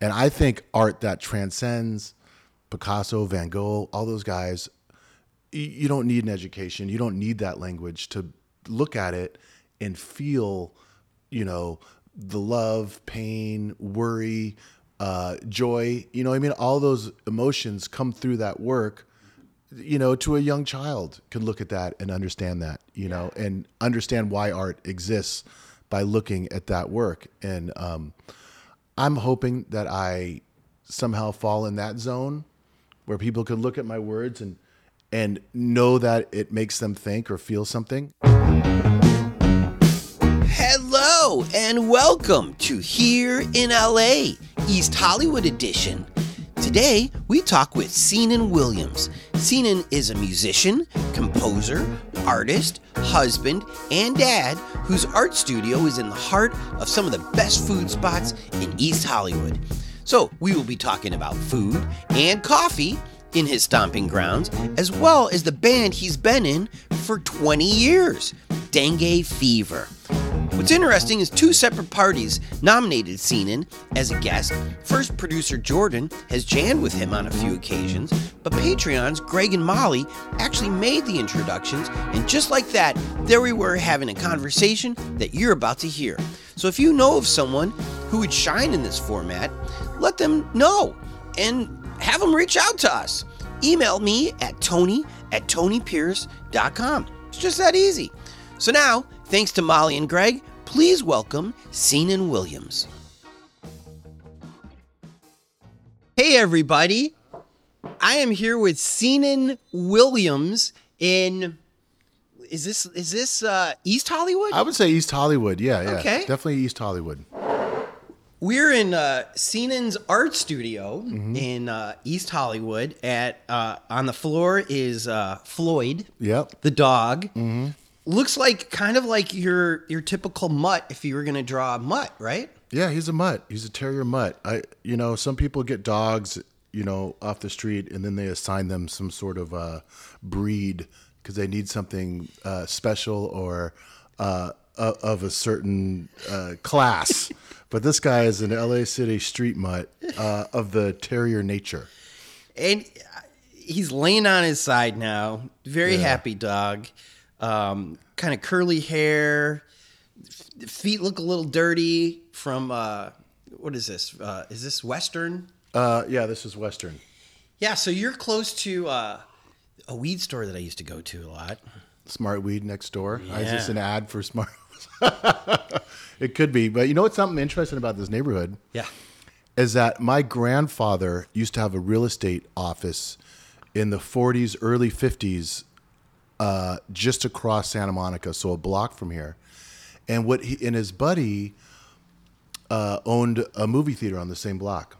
And I think art that transcends Picasso, Van Gogh, all those guys, you don't need an education. You don't need that language to look at it and feel, you know, the love, pain, worry, uh, joy. You know, I mean, all those emotions come through that work. You know, to a young child can look at that and understand that. You know, and understand why art exists by looking at that work. And um, I'm hoping that I somehow fall in that zone where people can look at my words and and know that it makes them think or feel something. Hello and welcome to Here in LA, East Hollywood edition. Today we talk with Senon Williams. Senon is a musician, composer, artist, husband, and dad whose art studio is in the heart of some of the best food spots in East Hollywood. So we will be talking about food and coffee in his stomping grounds, as well as the band he's been in for 20 years, Dengue Fever. What's interesting is two separate parties nominated Senon as a guest. First, producer Jordan has jammed with him on a few occasions, but Patreon's Greg and Molly actually made the introductions, and just like that, there we were having a conversation that you're about to hear. So if you know of someone who would shine in this format, let them know and have them reach out to us. Email me at tony at tonypierce.com. It's just that easy. So now, thanks to Molly and Greg, please welcome Senon Williams. Hey, everybody. I am here with Senon Williams in. Is this is this uh, East Hollywood? I would say East Hollywood. Yeah, yeah. Okay. Definitely East Hollywood. We're in uh, Senon's art studio Mm-hmm. in uh, East Hollywood. At uh, on the floor is uh, Floyd, Yep. the dog. Looks like kind of like your your typical mutt if you were gonna draw a mutt, right? Yeah, he's a mutt. He's a terrier mutt. I you know, some people get dogs, you know, off the street and then they assign them some sort of uh breed because they need something uh, special or uh, of a certain uh, class. but this guy is an LA City street mutt uh, of the terrier nature. And he's laying on his side now. Very Yeah. happy dog. Um, kind of curly hair. F- Feet look a little dirty from uh, what is this? Uh, is this Western? Uh, yeah, this is Western. Yeah, so you're close to uh, a weed store that I used to go to a lot. Smart Weed next door. Is this an ad for Smart? it could be, but you know what's something interesting about this neighborhood Yeah. is that my grandfather used to have a real estate office in the 40s, early 50s, uh, just across Santa Monica, so a block from here. And what he and his buddy uh, owned a movie theater on the same block,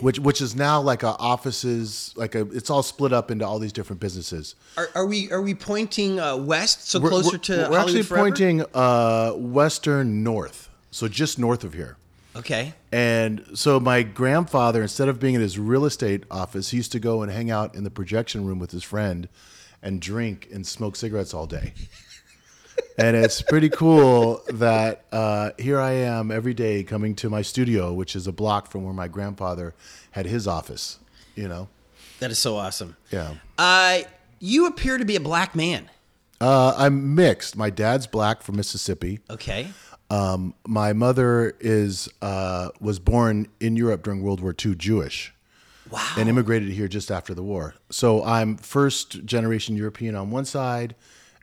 which which is now like a offices, like a it's all split up into all these different businesses. Are, are we are we pointing uh, west, so We're- closer we're, to we're Hollywood actually Forever? pointing uh, western north, so just north of here. Okay. And so my grandfather, instead of being in his real estate office, he used to go and hang out in the projection room with his friend and drink and smoke cigarettes all day. and it's pretty cool that uh, here I am every day coming to my studio, which is a block from where my grandfather had his office. You know, That is so awesome. yeah. Uh, you appear to be a black man. Uh, I'm mixed. My dad's black from Mississippi. Okay. Um, my mother is uh, was born in Europe during World War II, Jewish. Wow. and immigrated here just after the war. So I'm first generation European on one side,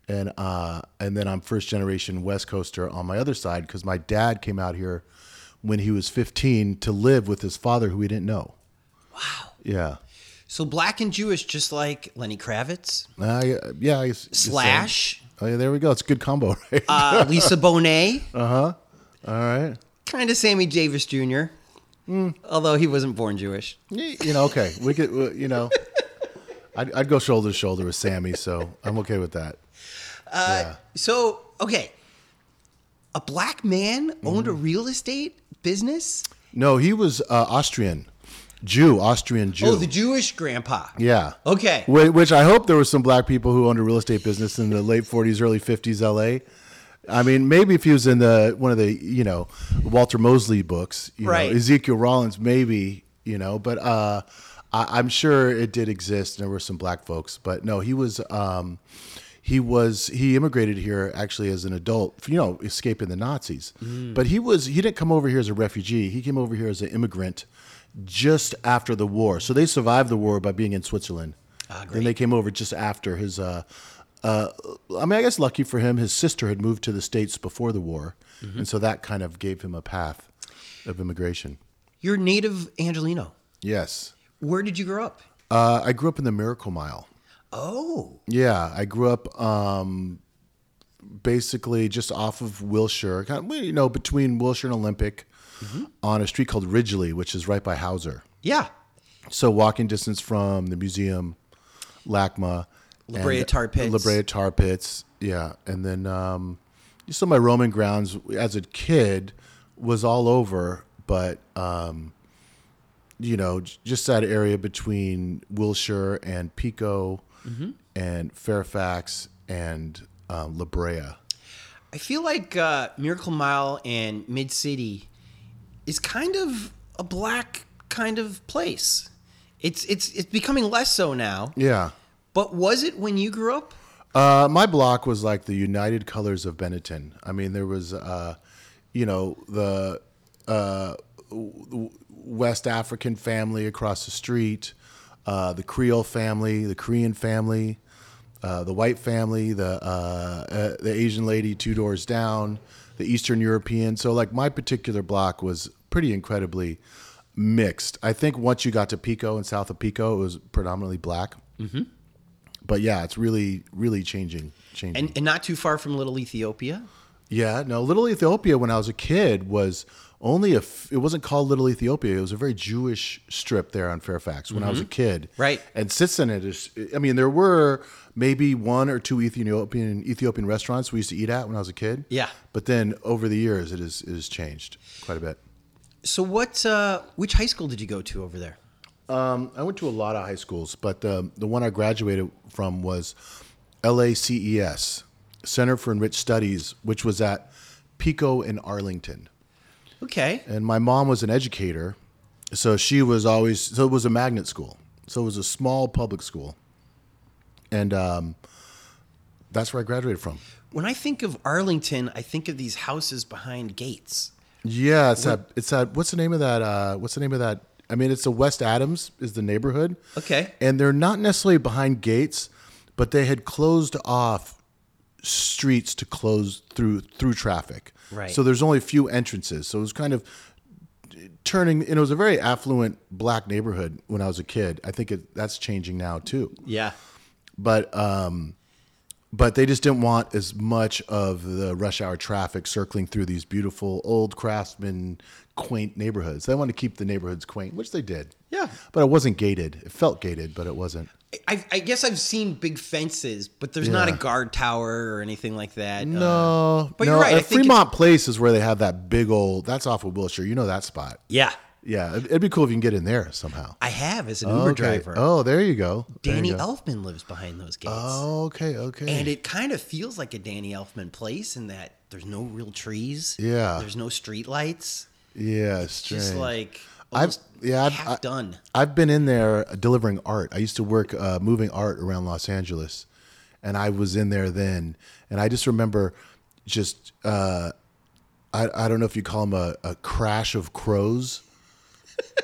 and uh, and then I'm first generation West Coaster on my other side because my dad came out here when he was 15 to live with his father who he didn't know. wow. Yeah. So black and Jewish, just like Lenny Kravitz, Uh, yeah. I Slash, Oh yeah, there we go. It's a good combo, right? uh, Lisa Bonet, Uh huh. All right. kind of Sammy Davis Jr. Although he wasn't born Jewish. You know, okay. We could, uh, you know, I'd, I'd go shoulder to shoulder with Sammy, so I'm okay with that. yeah. So okay, a black man owned a real estate business. No, he was uh, Austrian, Jew, Austrian Jew. Oh, the Jewish grandpa. yeah. Okay. Wh- Which I hope there were some black people who owned a real estate business in the late 40s, early 50s, LA. I mean, maybe if he was in the one of the you know Walter Mosley books, you Right. know, Ezekiel Rawlins, maybe you know, but uh, I, I'm sure it did exist. and There were some black folks, but no, he was. Um, he was he immigrated here actually as an adult, you know, escaping the Nazis. But he was he didn't come over here as a refugee. He came over here as an immigrant just after the war. So they survived the war by being in Switzerland. then they came over just after his. Uh, uh, I mean, I guess lucky for him, his sister had moved to the states before the war, and so that kind of gave him a path of immigration. You're native Angelino. Yes, Where did you grow up? uh, I grew up in the Miracle Mile. Oh, Yeah, I grew up um, basically just off of Wilshire, kind of, you know, between Wilshire and Olympic, on a street called Ridgely, which is right by Hauser. yeah. So walking distance from the museum, LACMA, La Brea Tar Pits. La Brea Tar Pits, yeah, and then um, so my Roman grounds as a kid was all over, but um, you know, just that area between Wilshire and Pico, Mm-hmm. and Fairfax and um, La Brea. I feel like uh, Miracle Mile and Mid City is kind of a black kind of place. It's it's it's becoming less so now. Yeah. But was it when you grew up? Uh, my block was like the United Colors of Benetton. I mean, there was, uh, you know, the uh, West African family across the street, uh, the Creole family, the Korean family, uh, the white family, the uh, uh, the Asian lady two doors down, the Eastern European. So, like, my particular block was pretty incredibly mixed. I think once you got to Pico and south of Pico, it was predominantly black. Mm-hmm. But yeah, it's really, really changing. Changing. And, and not too far from Little Ethiopia. yeah, no, Little Ethiopia when I was a kid was only a. f- It wasn't called Little Ethiopia. It was a very Jewish strip there on Fairfax when I was a kid. Mm-hmm. Right. And since then, it is. I mean, there were maybe one or two Ethiopian Ethiopian restaurants we used to eat at when I was a kid. Yeah. But then over the years, it has it has changed quite a bit. So what? Uh, which high school did you go to over there? Um, I went to a lot of high schools, but um, the one I graduated from was LACES, Center for Enriched Studies, which was at Pico in Arlington. Okay. And my mom was an educator, so she was always so it was a magnet school, so it was a small public school, and um, that's where I graduated from. When I think of Arlington, I think of these houses behind gates. Yeah, it's that. It's that. What's the name of that? Uh, what's the name of that? I mean, it's the West Adams is the neighborhood. Okay. and they're not necessarily behind gates, but they had closed off streets to close through through traffic. Right. So there's only a few entrances. So it was kind of turning. And it was a very affluent black neighborhood when I was a kid. I think it, that's changing now too Yeah. but um, but they just didn't want as much of the rush hour traffic circling through these beautiful old craftsman quaint neighborhoods. They wanted to keep the neighborhoods quaint, which they did. Yeah. but it wasn't gated. It felt gated, but it wasn't. I, I guess I've seen big fences, but there's not a guard tower or anything like that. Uh, No, but no, you're right. I At think Fremont Place is where they have that big old. That's off of Wilshire. You know that spot. yeah, Yeah, it'd, be cool if you can get in there somehow. I have as an Uber okay. driver. Oh, there you go. There you Danny go. Elfman lives behind those gates. Oh, okay, okay. And it kind of feels like a Danny Elfman place in that there's no real trees. Yeah. There's no street lights. Yeah, strange. Just like I've- yeah, I've- half done. I've been in there delivering art. I used to work uh, moving art around Los Angeles, and I was in there then. And I just remember just uh, I I don't know if you call them a, a crash of crows,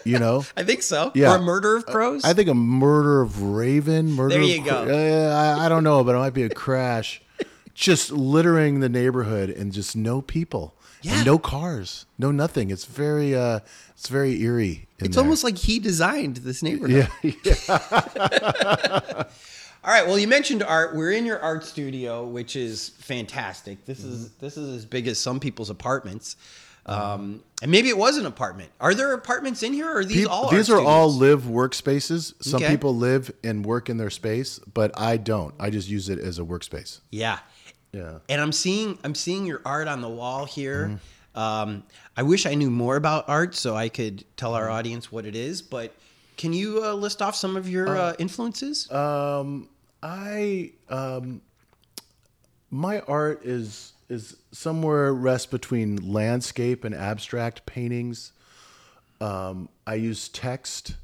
you know. I think so. Yeah. Or a murder of crows. I think a murder of raven, murder. There of you go. cro- Uh, I, I don't know, but it might be a crash. just littering the neighborhood and just no people. Yeah. And no cars, no nothing. It's very, uh, it's very eerie. in it's there. almost like he designed this neighborhood. yeah, yeah. All right. Well, you mentioned art. We're in your art studio, which is fantastic. This is Mm-hmm. this is as big as some people's apartments. Um, and maybe it was an apartment. Are there apartments in here, or are these Peop- all? these are all live workspaces. Some Okay. people live and work in their space, but I don't. I just use it as a workspace. Yeah. Yeah. And I'm seeing I'm seeing your art on the wall here. Mm-hmm. Um, I wish I knew more about art so I could tell Mm-hmm. our audience what it is. But can you uh, list off some of your uh, influences? Um, I um, my art is is somewhere rests between landscape and abstract paintings. Um, I use text,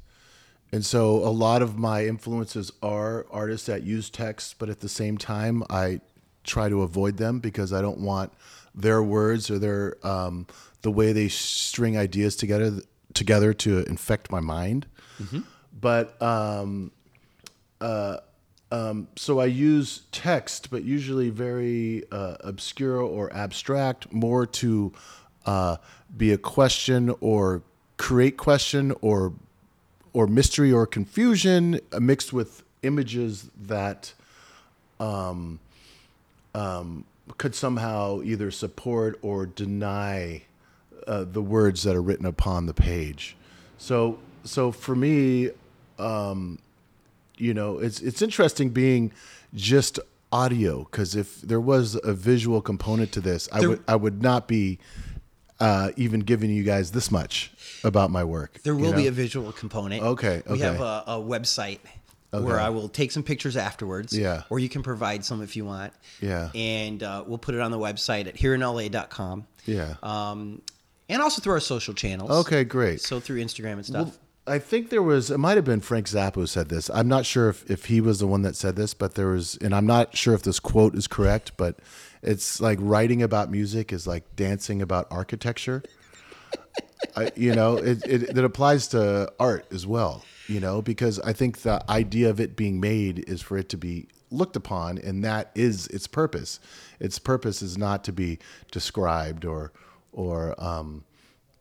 and so a lot of my influences are artists that use text, but at the same time, I try to avoid them because I don't want their words or their um, the way they string ideas together together to infect my mind. But um, uh, um, so I use text, but usually very uh, obscure or abstract, more to uh, be a question or create question or or mystery or confusion mixed with images that um, um, could somehow either support or deny uh, the words that are written upon the page. So, so for me, um, you know, it's it's interesting being just audio because if there was a visual component to this, I There- would I would not be uh, even giving you guys this much about my work. There you will be a visual component. Okay, We have a, a website where I will take some pictures afterwards. Yeah. Or you can provide some if you want. Yeah. And uh, we'll put it on the website at hereinla.com. Yeah. Um, and also through our social channels. Okay, great. So through Instagram and stuff. Well, I think there was, it might have been Frank Zappa who said this. I'm not sure if, if he was the one that said this, but there was, and I'm not sure if this quote is correct, but it's like writing about music is like dancing about architecture. I, you know, it, it, it applies to art as well, you know, because I think the idea of it being made is for it to be looked upon, and that is its purpose. Its purpose is not to be described or, or, um,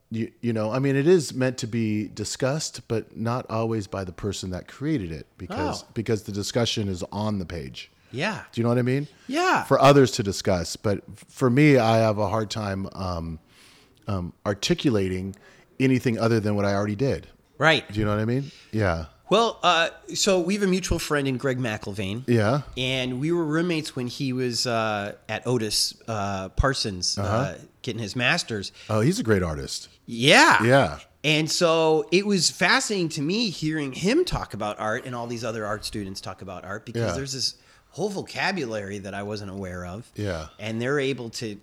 you, you know, I mean, it is meant to be discussed, but not always by the person that created it because Oh. because the discussion is on the page. yeah. Do you know what I mean? Yeah. For others to discuss, but for me, I have a hard time um, um, articulating anything other than what I already did. Right. Do you know what I mean? Yeah. Well, uh, so we have a mutual friend in Greg McIlvain. Yeah. And we were roommates when he was uh, at Otis uh, Parsons Uh-huh. uh, getting his master's. Oh, he's a great artist. Yeah. Yeah. And so it was fascinating to me hearing him talk about art and all these other art students talk about art because Yeah. there's this whole vocabulary that I wasn't aware of. Yeah. And they're able to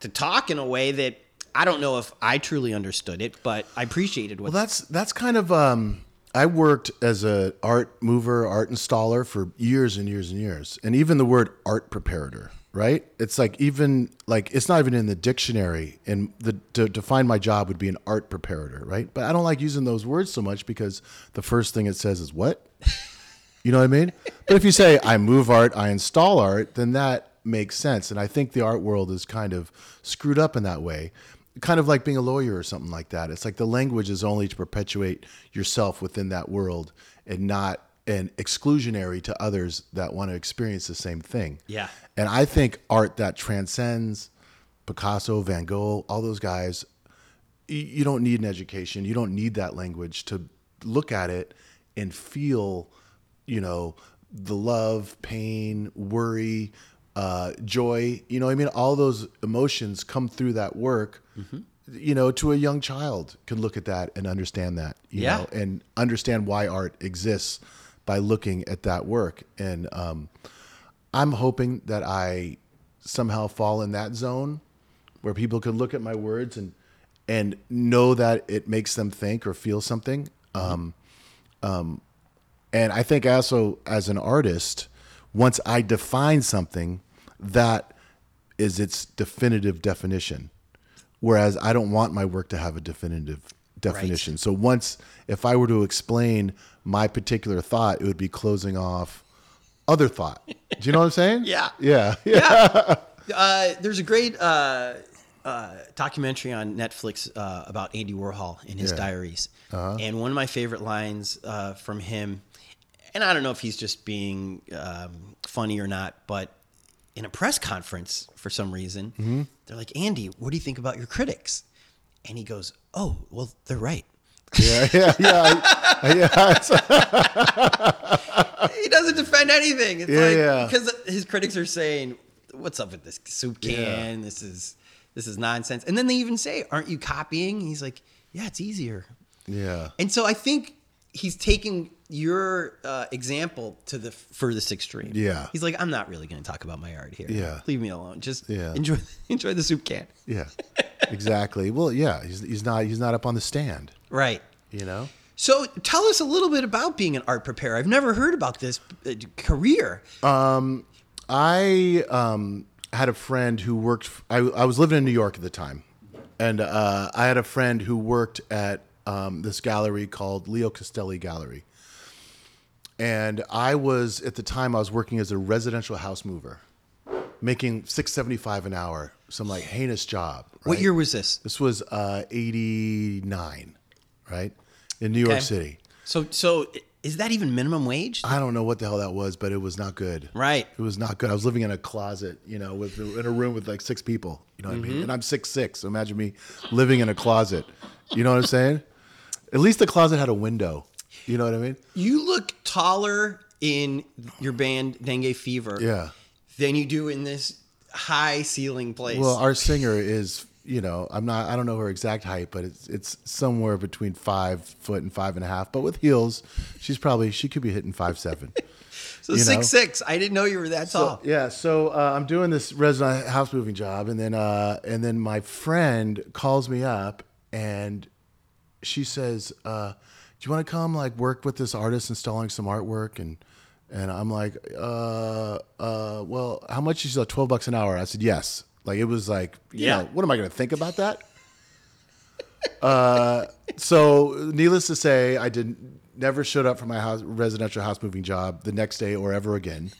to talk in a way that I don't know if I truly understood it, but I appreciated what Well, that's that's kind of. Um, I worked as a art mover, art installer for years and years and years, and even the word art preparator, right? It's like even like it's not even in the dictionary, and the to define my job would be an art preparator, right? But I don't like using those words so much because the first thing it says is what. You know what I mean? But if you say I move art, I install art, then that makes sense. And I think the art world is kind of screwed up in that way. Kind of like being a lawyer or something like that. It's like the language is only to perpetuate yourself within that world and not and exclusionary to others that want to experience the same thing. Yeah. And I think art that transcends Picasso, Van Gogh, all those guys, you don't need an education. You don't need that language to look at it and feel, you know, the love, pain, worry, uh, joy. You know, I mean, all those emotions come through that work. You know, to a young child can look at that and understand that. You Yeah. know, and understand why art exists by looking at that work. And um, I'm hoping that I somehow fall in that zone where people can look at my words and and know that it makes them think or feel something. Um, um, and I think also as an artist, once I define something, that is its definitive definition. Whereas I don't want my work to have a definitive definition. So once, if I were to explain my particular thought, it would be closing off other thought. Do you know what I'm saying? Yeah. Yeah. Yeah. Uh, there's a great uh, uh, documentary on Netflix uh, about Andy Warhol and his Yeah. diaries. Uh-huh. And one of my favorite lines uh, from him, and I don't know if he's just being um, funny or not, but in a press conference for some reason, Mm-hmm. they're like, Andy, what do you think about your critics? And he goes, Oh, well, they're right. Yeah. Yeah. Yeah. Yeah. He doesn't defend anything. It's Yeah, like yeah. because his critics are saying, "What's up with this soup can? This is this is nonsense." And then they even say, "Aren't you copying?" He's like, "Yeah, it's easier." yeah. And so I think he's taking your uh, example to the furthest extreme. Yeah. He's like, I'm not really going to talk about my art here. Yeah. Leave me alone. Just Yeah. enjoy enjoy the soup can. Yeah, exactly. Well, yeah, he's, he's not he's not up on the stand. Right. You know. So tell us a little bit about being an art preparer. I've never heard about this uh, career. I um, had a friend who worked. I, I was living in New York at the time, and uh, I had a friend who worked at um, this gallery called Leo Castelli Gallery. And I was at the time I was working as a residential house mover, making six seventy five an hour, some like heinous job. What year was this? This was uh, eighty nine, right, in New Okay. York City. So so is that even minimum wage? I don't know what the hell that was, but it was not good. Right. It was not good. I was living in a closet, you know, with in a room with like six people. You know what I Mm-hmm. mean? And I'm six six. So imagine me living in a closet. You know what I'm saying? At least the closet had a window. You know what I mean? You look taller in your band Dengue Fever Yeah. than you do in this high ceiling place. Well, our singer is, you know, I'm not. I don't know her exact height, but it's it's somewhere between five foot and five and a half. But with heels, she's probably she could be hitting five seven. so you know. six six. I didn't know you were that tall. Yeah, so uh, I'm doing this resident house moving job, and then uh, and then my friend calls me up, and she says, uh, "Do you want to come like work with this artist installing some artwork?" And and I'm like, uh, uh, "Well, how much?" is like, 12 bucks an hour." I said, "Yes." Like it was like, you Yeah. know, what am I going to think about that? Uh, so needless to say, I didn't never showed up for my house residential house moving job the next day or ever again.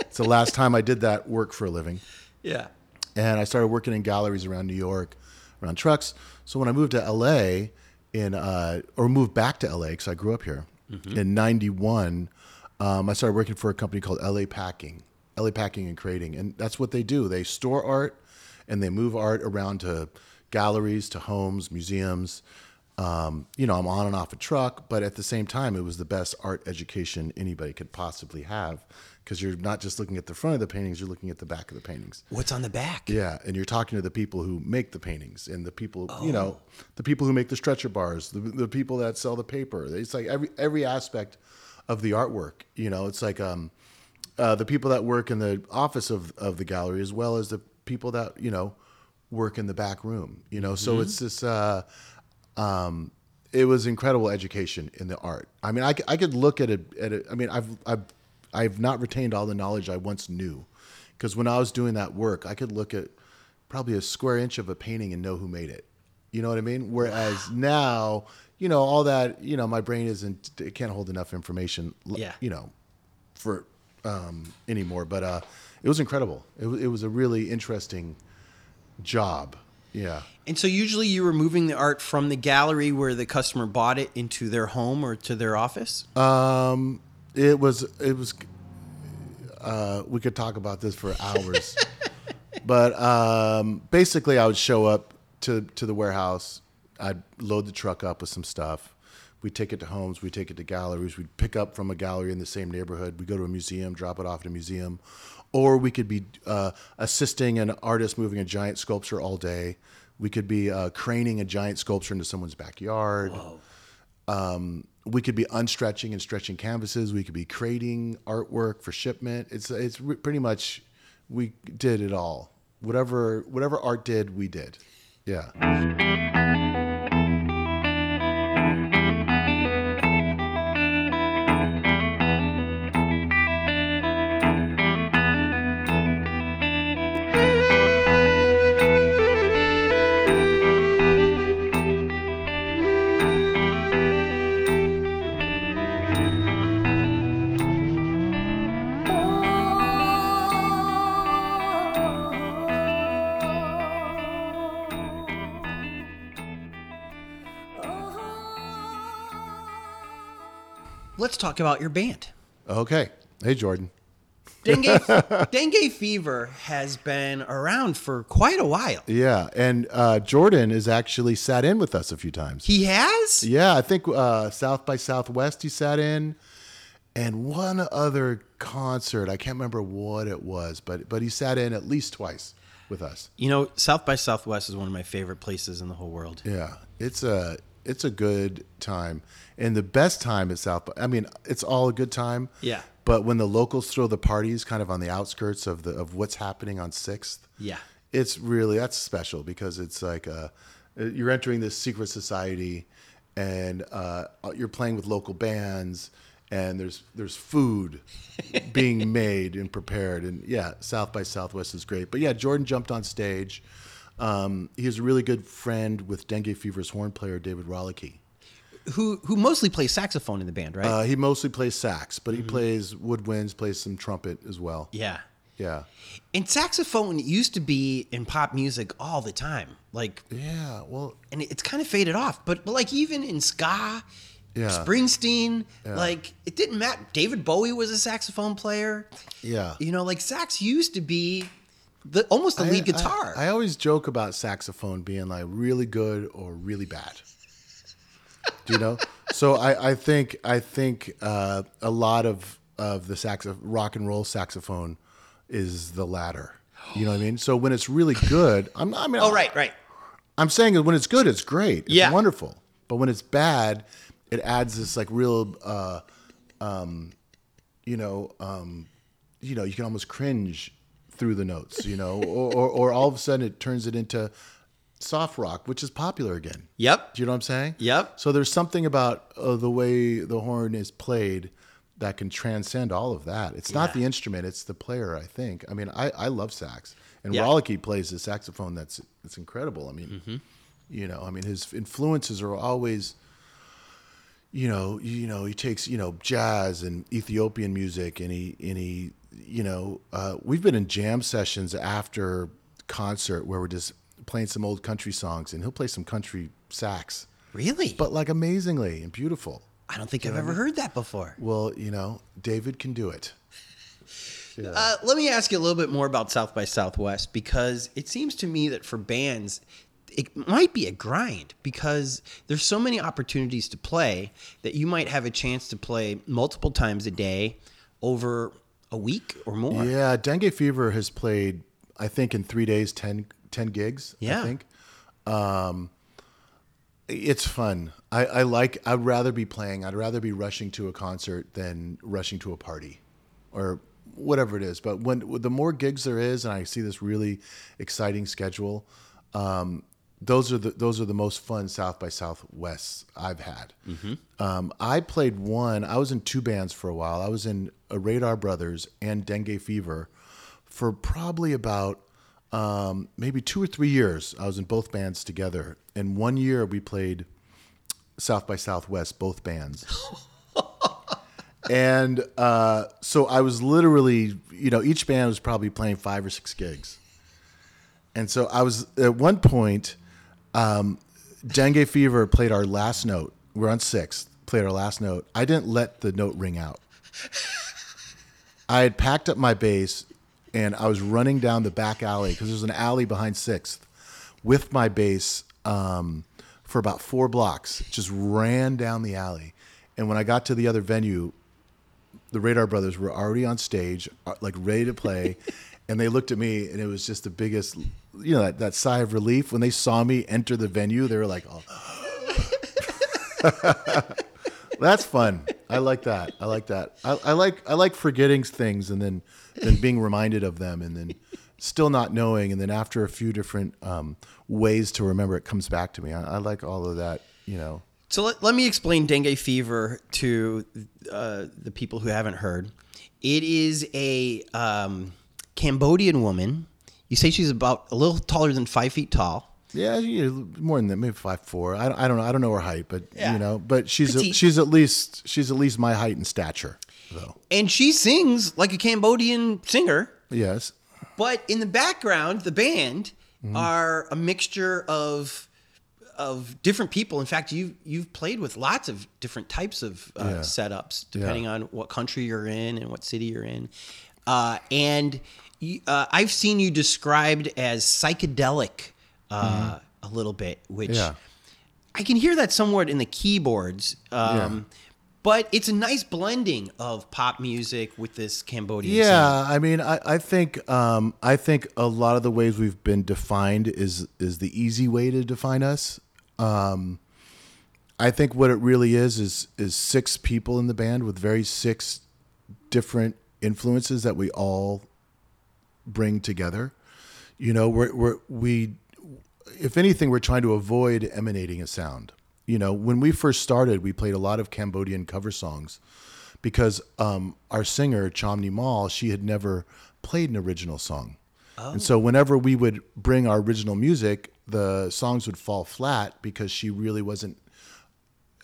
it's the last time I did that work for a living. Yeah. And I started working in galleries around New York, around trucks. So when I moved to LA in uh, or moved back to LA because I grew up here in '91, um, I started working for a company called LA Packing, LA Packing and Crating, and that's what they do. They store art and they move art around to galleries, to homes, museums. Um, you know, I'm on and off a truck, but at the same time, it was the best art education anybody could possibly have because you're not just looking at the front of the paintings, you're looking at the back of the paintings. What's on the back? Yeah, and you're talking to the people who make the paintings and the people, you know, the people who make the stretcher bars, the, the people that sell the paper. It's like every every aspect of the artwork. You know, it's like um, uh, the people that work in the office of of the gallery as well as the people that you know work in the back room. You know, so it's this. Uh, um, it was incredible education in the art. I mean, I, I could look at it. At it. I mean, I've I've I've not retained all the knowledge I once knew, because when I was doing that work, I could look at probably a square inch of a painting and know who made it. You know what I mean? Whereas now, you know, all that, you know, my brain isn't, it can't hold enough information, Yeah. you know, for um, anymore. But uh, it was incredible. It, it was a really interesting job. Yeah. And so usually you were moving the art from the gallery where the customer bought it into their home or to their office. Um, it was it was. Uh, we could talk about this for hours, but um, basically, I would show up to to the warehouse. I'd load the truck up with some stuff. We take it to homes. We take it to galleries. We'd pick up from a gallery in the same neighborhood. We go to a museum, drop it off at a museum, or we could be uh, assisting an artist moving a giant sculpture all day. We could be uh, craning a giant sculpture into someone's backyard um, we could be unstretching and stretching canvases. We could be creating artwork for shipment. It's it's re- pretty much we did it all. Whatever whatever art did, we did. Yeah. Talk about your band. Okay. Hey Jordan. Dengue, dengue fever has been around for quite a while. Yeah, and uh, Jordan has actually sat in with us a few times. He has? Yeah, I think uh, South by Southwest he sat in, and one other concert. I can't remember what it was, but but he sat in at least twice with us. You know, South by Southwest is one of my favorite places in the whole world. Yeah, it's a it's a good time, and the best time at South. by I mean, it's all a good time. Yeah. But when the locals throw the parties, kind of on the outskirts of the of what's happening on Sixth, Yeah. it's really that's special because it's like uh, you're entering this secret society, and uh, you're playing with local bands, and there's there's food being made and prepared, and yeah, South by Southwest is great. But yeah, Jordan jumped on stage. Um, he has a really good friend with Dengue Fever's horn player David Ralicke. Who who mostly plays saxophone in the band, right? Uh, he mostly plays sax, but he plays woodwinds, plays some trumpet as well. yeah. Yeah. And saxophone used to be in pop music all the time. Like Yeah. Well, and it's kind of faded off. But, but like even in ska, Yeah. Springsteen, like it didn't matter. David Bowie was a saxophone player. yeah. You know, like sax used to be the almost the lead I- guitar. I, I always joke about saxophone being like really good or really bad. Do you know? so I, I think I think uh, a lot of of the sax rock and roll saxophone is the latter. You know what I mean? So when it's really good, I'm I mean oh, right, right. I'm saying when it's good, it's great. It's Yeah. wonderful. But when it's bad, it adds this like real, uh, um, you know, um, you know, you can almost cringe through the notes, you know, or, or, or all of a sudden it turns it into soft rock, which is popular again. Yep. Do you know what I'm saying? Yep. So there's something about uh, the way the horn is played that can transcend all of that. It's not the instrument; it's the player. I think. I mean, I, I love sax, and Yeah. Ralicke plays the saxophone. That's that's incredible. I mean, Mm-hmm. you know, I mean, his influences are always. You know, you know, he takes you know jazz and Ethiopian music, and he and he, you know, uh, we've been in jam sessions after concert where we're just playing some old country songs, and he'll play some country sax Really? but like amazingly and beautiful. I don't think I've ever heard that before. Well, you know, David can do it. Uh, let me ask you a little bit more about South by Southwest because it seems to me that for bands, it might be a grind because there's so many opportunities to play that you might have a chance to play multiple times a day over a week or more. Yeah, Dengue Fever has played, I think, in three days, 10, 10 gigs. Yeah. I think. Um, it's fun. I, I like. I'd rather be playing. I'd rather be rushing to a concert than rushing to a party, or whatever it is. But when the more gigs there is, and I see this really exciting schedule, um, those are the those are the most fun South by Southwest I've had. Um, I played one. I was in two bands for a while. I was in a Radar Brothers and Dengue Fever for probably about um, maybe two or three years. I was in both bands together. And one year we played South by Southwest, both bands. and uh, so I was literally, you know, each band was probably playing five or six gigs. And so I was at one point, um, Dengue Fever played our last note. We're on sixth, played our last note. I didn't let the note ring out. I had packed up my bass and I was running down the back alley because there's an alley behind sixth with my bass um, for about four blocks. Just ran down the alley. And when I got to the other venue, the Radar Brothers were already on stage, uh, like ready to play. and they looked at me, and it was just the biggest, you know, that, that sigh of relief when they saw me enter the venue. They were like, "Oh, that's fun. I like that. I like that. I, I like I like forgetting things and then then being reminded of them, and then still not knowing, and then after a few different um, ways to remember, it comes back to me. I, I like all of that. You know, So let, let me explain dengue fever to uh, the people who haven't heard. It is a um, Cambodian woman. You say she's about a little taller than five feet tall. Yeah, yeah, more than that, maybe five four. I, I don't know. I don't know her height, but Yeah. you know, but she's Petite. she's at least she's at least my height and stature, though. And she sings like a Cambodian singer, Yes. but in the background, the band are a mixture of of different people. In fact, you you've played with lots of different types of uh, Yeah. setups depending on what country you're in and what city you're in. Uh, and you, uh, I've seen you described as psychedelic uh, a little bit, which Yeah. I can hear that somewhat in the keyboards. Um, But it's a nice blending of pop music with this Cambodian. sound. Yeah, I mean, I, I think um, I think a lot of the ways we've been defined is is the easy way to define us. Um, I think what it really is is is six people in the band with very six different influences that we all bring together. You know, we're, we're we if anything, we're trying to avoid emanating a sound. You know, when we first started, we played a lot of Cambodian cover songs because um, our singer Chhom Nimol, she had never played an original song, and so whenever we would bring our original music, the songs would fall flat because she really wasn't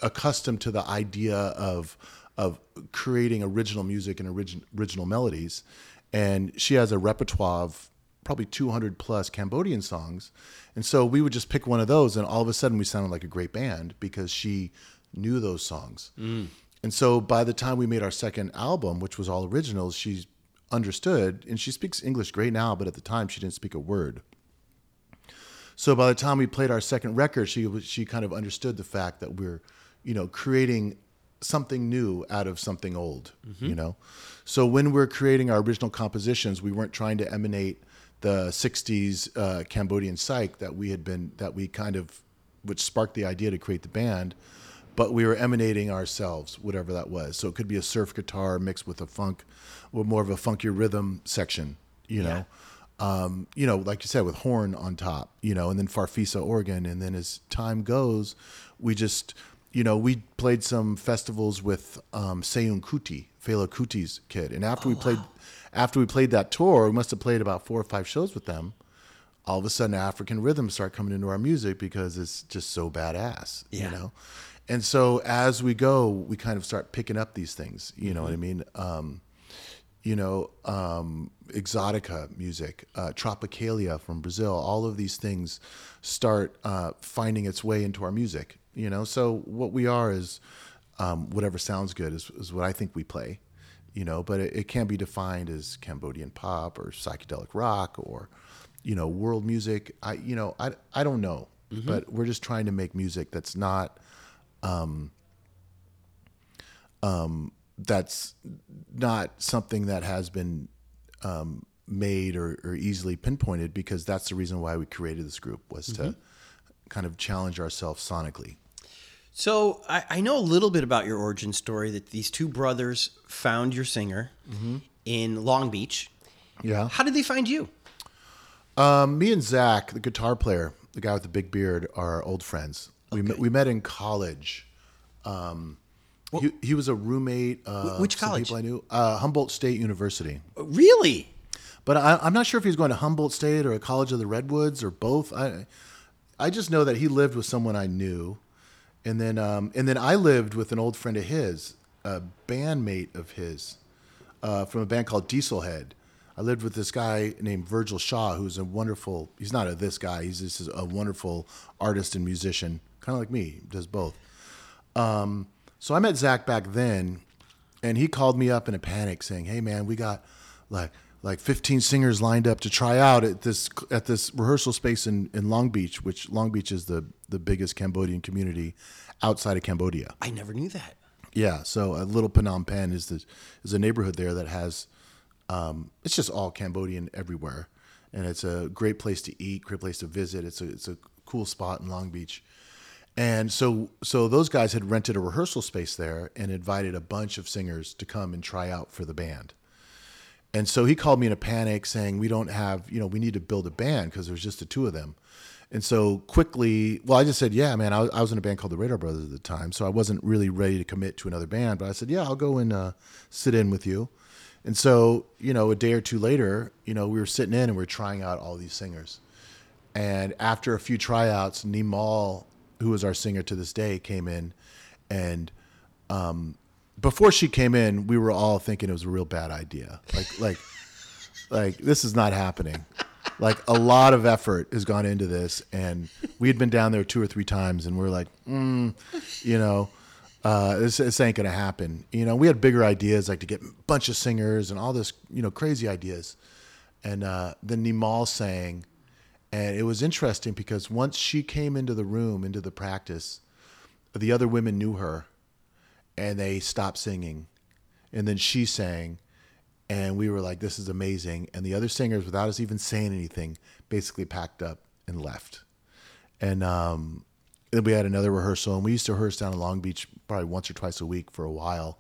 accustomed to the idea of of creating original music and origin, original melodies, and she has a repertoire of probably 200 plus Cambodian songs, and so we would just pick one of those, and all of a sudden we sounded like a great band because she knew those songs. Mm. And so by the time we made our second album, which was all originals, she understood, and she speaks English great now, but at the time she didn't speak a word. So by the time we played our second record, she she kind of understood the fact that we're, you know, creating something new out of something old, you know. So when we're creating our original compositions, we weren't trying to emanate the '60s uh, Cambodian psych that we had been that we kind of, which sparked the idea to create the band, but we were emanating ourselves, whatever that was. So it could be a surf guitar mixed with a funk, or more of a funky rhythm section, you know um, you know, like you said, with horn on top, you know, and then Farfisa organ. And then as time goes, we just, you know, we played some festivals with um, Seun Kuti, Fela Kuti's kid. And after we played, after we played that tour, we must have played about four or five shows with them. All of a sudden, African rhythms start coming into our music because it's just so badass, Yeah. you know. And so as we go, we kind of start picking up these things. You know what I mean? Um, you know, um, exotica music, uh, tropicalia from Brazil, all of these things start uh, finding its way into our music. You know, so what we are is um, whatever sounds good is, is what I think we play. You know, but it, it can be defined as Cambodian pop or psychedelic rock or, you know, world music. I, you know, I, I don't know, but we're just trying to make music that's not um, um, that's not something that has been um, made or, or easily pinpointed because that's the reason why we created this group was to kind of challenge ourselves sonically. So I, I know a little bit about your origin story that these two brothers found your singer in Long Beach. Yeah. How did they find you? Um, me and Zach, the guitar player, the guy with the big beard, are old friends. We met, we met in college. Um, he, he was a roommate. Uh, which college? People I knew. Uh, Humboldt State University. Really? But I, I'm not sure if he was going to Humboldt State or a College of the Redwoods or both. I, I just know that he lived with someone I knew, and then um, and then I lived with an old friend of his, a bandmate of his, uh, from a band called Dieselhead. I lived with this guy named Virgil Shaw, who's a wonderful. He's not a this guy. He's just a wonderful artist and musician, kind of like me. Does both. Um, so I met Zach back then, and he called me up in a panic, saying, "Hey man, we got like like 15 singers lined up to try out at this at this rehearsal space in, in Long Beach, which Long Beach is the the biggest Cambodian community outside of Cambodia. I never knew that. Yeah, so a little Phnom Penh is the is a neighborhood there that has um, it's just all Cambodian everywhere, and it's a great place to eat, great place to visit. It's a it's a cool spot in Long Beach, and so so those guys had rented a rehearsal space there and invited a bunch of singers to come and try out for the band. And so he called me in a panic saying, We don't have, you know, we need to build a band because there's just the two of them. And so quickly, well, I just said, Yeah, man, I I was in a band called the Radar Brothers at the time. So I wasn't really ready to commit to another band. But I said, Yeah, I'll go and uh, sit in with you. And so, you know, a day or two later, you know, we were sitting in and we are trying out all these singers. And after a few tryouts, Nimol, who is our singer to this day, came in. And um, before she came in, we were all thinking it was a real bad idea. Like, like, like this is not happening. Like a lot of effort has gone into this, and we had been down there two or three times, and we are like, mm, you know, uh, this, this ain't gonna happen. You know, we had bigger ideas, like to get a bunch of singers and all this, you know, crazy ideas. And uh, then Nimol sang, and it was interesting because once she came into the room, into the practice, the other women knew her and they stopped singing. And then she sang, and we were like, this is amazing. And the other singers, without us even saying anything, basically packed up and left. And um, then we had another rehearsal, and we used to rehearse down in Long Beach probably once or twice a week for a while,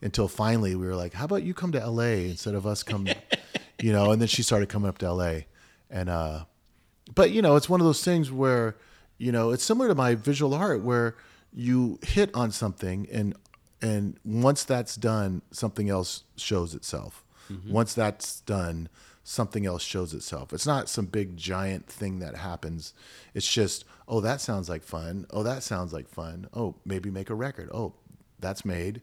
until finally we were like, "How about you come to L.A. instead of us come?" you know. And then she started coming up to L.A. and uh, but you know, it's one of those things where you know it's similar to my visual art where you hit on something and and once that's done, something else shows itself. Once that's done, something else shows itself. It's not some big giant thing that happens. It's just, oh, that sounds like fun. Oh, that sounds like fun. Oh, maybe make a record. Oh, that's made.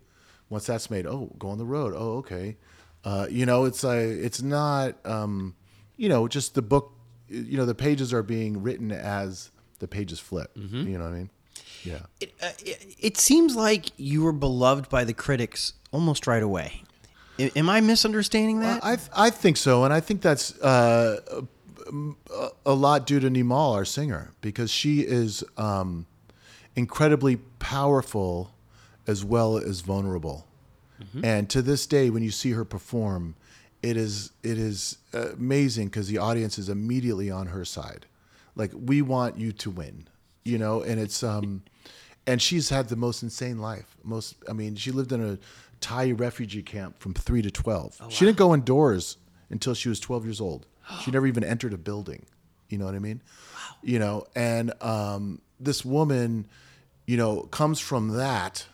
Once that's made, oh, go on the road. Oh, okay. Uh, you know, it's a, it's not, um, you know, just the book. You know, the pages are being written as the pages flip. You know what I mean? Yeah. It, uh, it, it seems like you were beloved by the critics almost right away. A- Am I misunderstanding that? I I think so, and I think that's uh, a, a lot due to Nimol, our singer, because she is um, incredibly powerful as well as vulnerable. And to this day, when you see her perform, it is it is amazing because the audience is immediately on her side. Like we want you to win, you know, and it's um, and she's had the most insane life. Most, I mean, she lived in a Thai refugee camp from three to twelve. She didn't go indoors until she was twelve years old. She never even entered a building. You know what I mean? Wow. You know, and um, this woman, you know, comes from that.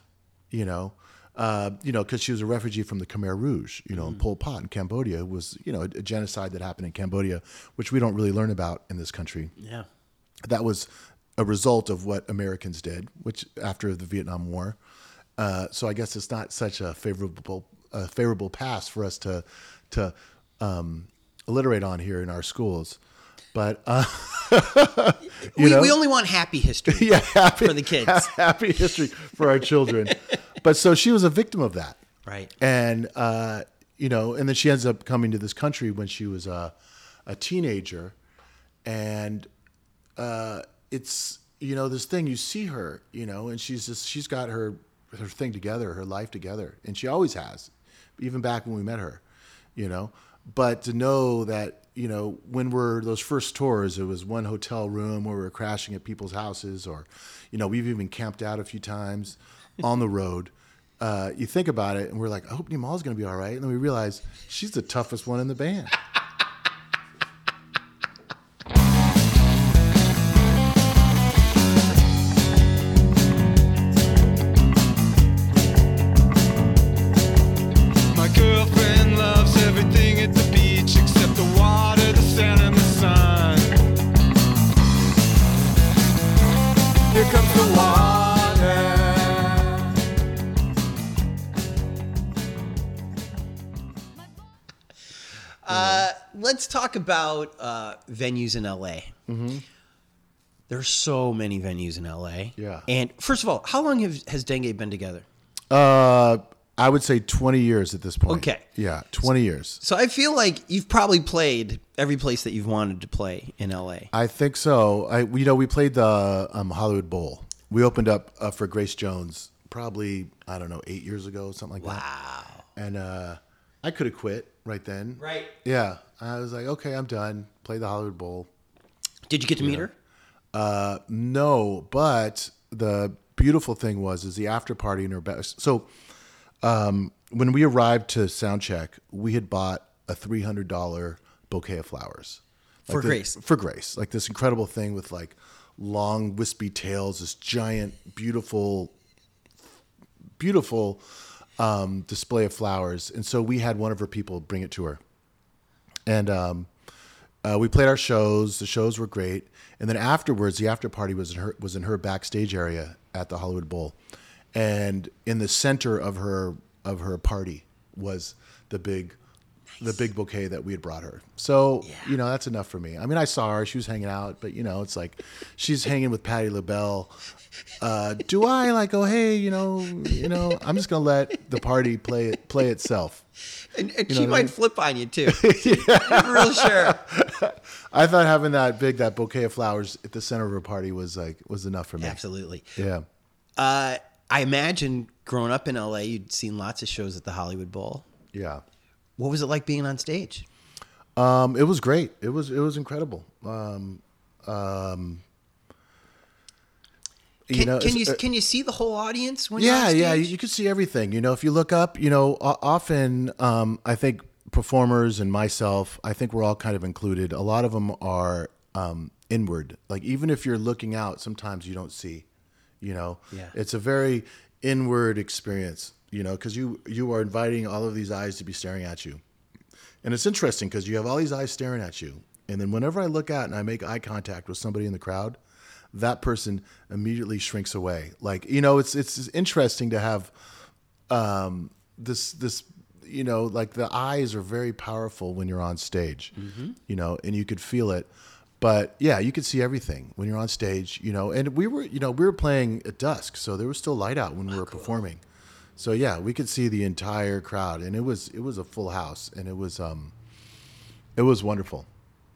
You know, uh, you know, because she was a refugee from the Khmer Rouge. You know, and Pol Pot in Cambodia was, you know, a, a genocide that happened in Cambodia, which we don't really learn about in this country yeah. that was a result of what Americans did, which after the Vietnam War. Uh, so I guess it's not such a favorable a favorable past for us to to um, alliterate on here in our schools. But uh, we, we only want happy history yeah, happy, for the kids. happy history for our children. but so she was a victim of that, Right. and uh, you know, and then she ends up coming to this country when she was a, a teenager, and uh, it's you know this thing you see her, you know, and she's just she's got her her thing together, her life together, and she always has, even back when we met her, you know. But to know that you know when we're those first tours, it was one hotel room where we were crashing at people's houses, or you know we've even camped out a few times on the road. Uh, you think about it, and we're like, I hope Nimol's going to be all right, and then we realize she's the toughest one in the band. let's talk about uh, venues in LA. Mm-hmm. There's so many venues in LA. Yeah. And first of all, how long have, has Dengue been together? Uh, I would say 20 years at this point. Okay. Yeah, 20 years. So I feel like you've probably played every place that you've wanted to play in LA. I think so. I, you know, we played the um, Hollywood Bowl. We opened up uh, for Grace Jones probably I don't know eight years ago, something like that. Wow. And uh, I could have quit right then. Right. Yeah, I was like, okay, I'm done. Play the Hollywood Bowl. Did you get to meet her? Uh, no, but the beautiful thing was is the after party in her best. So um, when we arrived to soundcheck, we had bought a three hundred dollar bouquet of flowers For the- Grace. For Grace, like this incredible thing with like long wispy tails, this giant, beautiful, beautiful um, display of flowers. And so we had one of her people bring it to her, and um, uh, we played our shows. The shows were great, and then afterwards, the after party was in her was in her backstage area at the Hollywood Bowl, and in the center of her of her party was the big. The big bouquet that we had brought her. So, you know, that's enough for me. I mean, I saw her, she was hanging out, but, you know, it's like she's hanging with Patti LaBelle. Uh, do I like, oh, hey, you know, you know, I'm just going to let the party play it, play itself. And, and she what I might mean? flip on you too. I'm real sure. I thought having that big, that bouquet of flowers at the center of her party was like, was enough for me. Absolutely. Yeah. Uh, I imagine growing up in LA, you'd seen lots of shows at the Hollywood Bowl. Yeah. What was it like being on stage? Um, it was great. It was, it was incredible. Um, um, Can you know, can you uh, can you see the whole audience when you're yeah, yeah, you can see everything. You know, if you look up, you know, often um, I think performers and myself, I think we're all kind of included. A lot of them are um, inward. Like even if you're looking out, sometimes you don't see. You know, Yeah. it's a very inward experience. You know, because you you are inviting all of these eyes to be staring at you, and it's interesting because you have all these eyes staring at you, and then whenever I look out and I make eye contact with somebody in the crowd, that person immediately shrinks away. Like you know, it's it's interesting to have um, this this you know like the eyes are very powerful when you're on stage, you know, and you could feel it. But yeah, you could see everything when you're on stage, you know. And we were, you know, we were playing at dusk, so there was still light out when we were performing. So yeah, we could see the entire crowd, and it was it was a full house, and it was um, it was wonderful.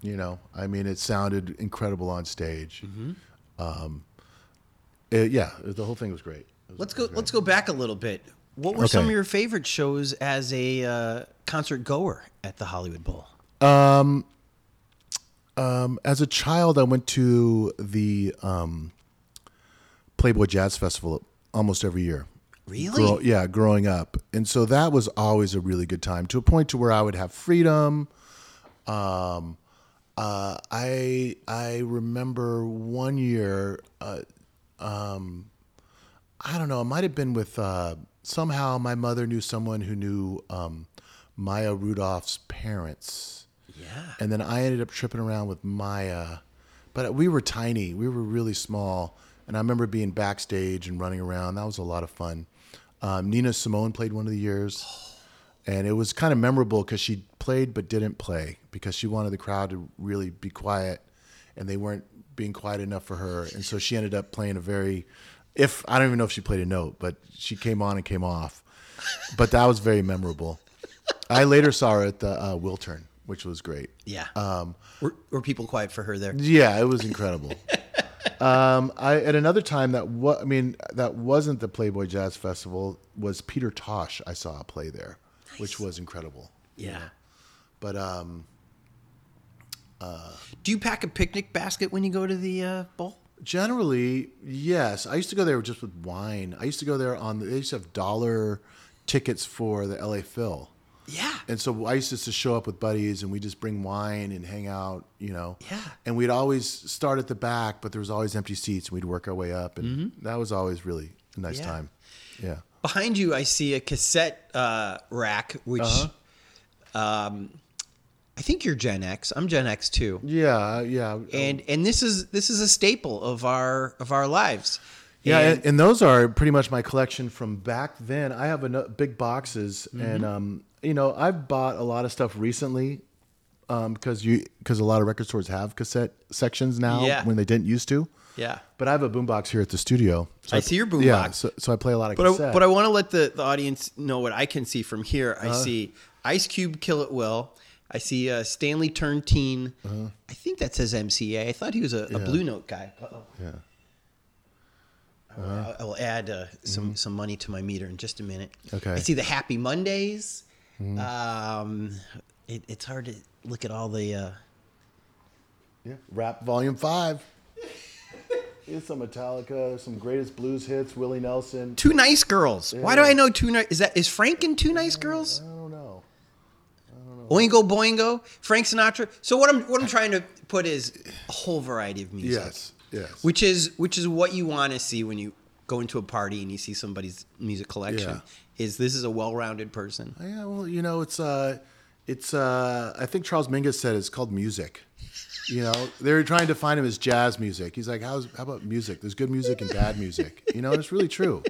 You know, I mean, it sounded incredible on stage. Um, it- yeah, the whole thing was great. Was- Let's go. Let's go back a little bit. What were some of your favorite shows as a uh, concert goer at the Hollywood Bowl? Um, as a child, I went to the um, Playboy Jazz Festival almost every year. Really? Grow- yeah, growing up, and so that was always a really good time to a point to where I would have freedom. Um, uh, I I remember one year. Uh, um, I don't know. It might have been with uh, somehow my mother knew someone who knew um, Maya Rudolph's parents. Yeah. And then I ended up tripping around with Maya, but we were tiny. We were really small, and I remember being backstage and running around. That was a lot of fun. Um, Nina Simone played one of the years, and it was kind of memorable because she played but didn't play because she wanted the crowd to really be quiet, and they weren't being quiet enough for her, and so she ended up playing a very, if I don't even know if she played a note, but she came on and came off, but that was very memorable. I later saw her at the uh, Wiltern, which was great. Yeah. Um, were, were people quiet for her there? yeah, it was incredible. Um, I at another time that wa- I mean that wasn't the Playboy Jazz Festival was Peter Tosh. I saw a play there, which was incredible. Yeah. But um, uh, Do you pack a picnic basket when you go to the uh, bowl? generally, yes. I used to go there just with wine. I used to go there on. They used to have dollar tickets for the LA Phil. Yeah. And so I used to show up with buddies and we just bring wine and hang out, you know. Yeah. And we'd always start at the back, but there was always empty seats and we'd work our way up. And that was always really a nice Mm-hmm. Yeah. time. Yeah. Behind you, I see a cassette uh, rack, which Uh-huh. um, I think you're Gen X. I'm Gen X too. Yeah. Yeah. and and this is this is a staple of our of our lives. yeah. And- And, and those are pretty much my collection from back then. I have a big boxes Mm-hmm. and, um, you know, I've bought a lot of stuff recently because you because a lot of record stores have cassette sections now Yeah. when they didn't used to. yeah. But I have a boombox here at the studio. So I see your Yeah, boombox. so, so I play a lot of But I, cassette. but I want to let the, the audience know what I can see from here. I see Ice Cube, Kill at Will. I see uh, Stanley Turrentine. I think that says MCA. I thought he was a, a Uh-huh. Blue Note guy. Uh-oh. yeah. I will- I add uh, some some money to my meter in just a minute. Mm-hmm. Okay. Mm-hmm. I see the Happy Mondays. Um, it, it's hard to look at all the. Uh, Yeah. Rap Volume Five. Here's some Metallica, some greatest blues hits, Willie Nelson. Two Nice Girls. Why do I know Two Nice? Is that is Frank in Two Nice Girls? I don't know. Oingo Boingo, Frank Sinatra. So what I'm what I'm trying to put is a whole variety of music. Yes. Yes. Which is which is what you want to see when you go into a party and you see somebody's music collection. Yeah. Is this is a well-rounded person? yeah. Well, you know, it's uh, it's uh, I think Charles Mingus said it's called music. You know, they were trying to find him as jazz music. He's like, how's how about music? There's good music and bad music. You know, and it's really true.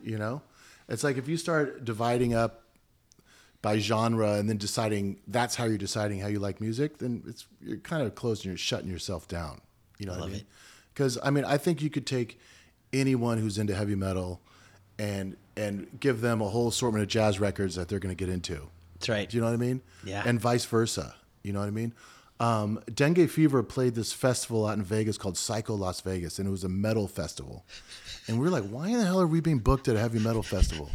You know, it's like if you start dividing up by genre and then deciding that's how you're deciding how you like music, then it's you're kind of closing, you're shutting yourself down. You know what I mean? Because I mean, I think you could take anyone who's into heavy metal and and give them a whole assortment of jazz records that they're going to get into. That's right. Do you know what I mean? Yeah. And vice versa. You know what I mean? Um, Dengue Fever played this festival out in Vegas called Psycho Las Vegas, and it was a metal festival. And we are like, why in the hell are we being booked at a heavy metal festival?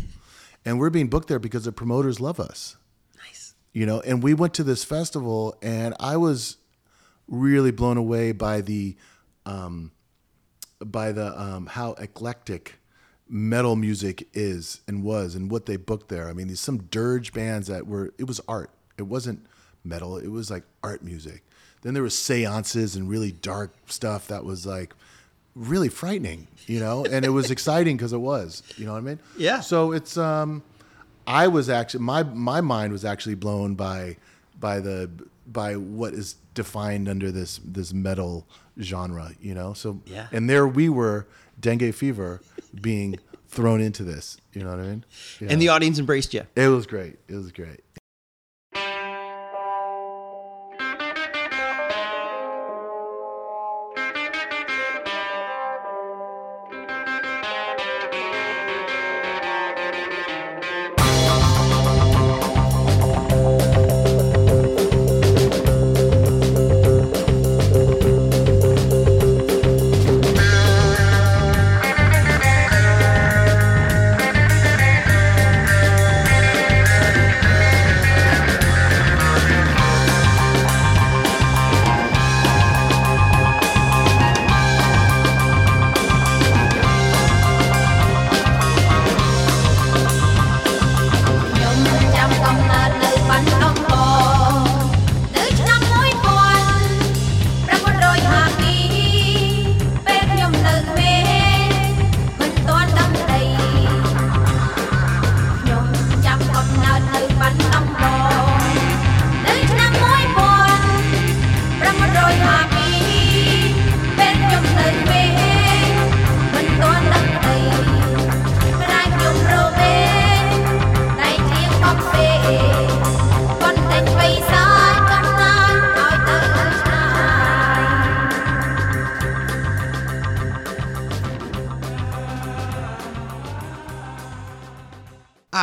And we're being booked there because the promoters love us Nice. you know and we went to this festival and i was really blown away by the um by the um, how eclectic metal music is and was and what they booked there. I mean, these some dirge bands that were it was art. It wasn't metal. It was like art music. Then there was seances and really dark stuff that was like really frightening, you know, and it was exciting because it was, you know what I mean? Yeah. So it's um, I was actually my my mind was actually blown by by the by what is defined under this this metal genre, you know. So Yeah. and there we were, dengue fever, being thrown into this. You know what I mean? Yeah. And the audience embraced you. it was great. It was great.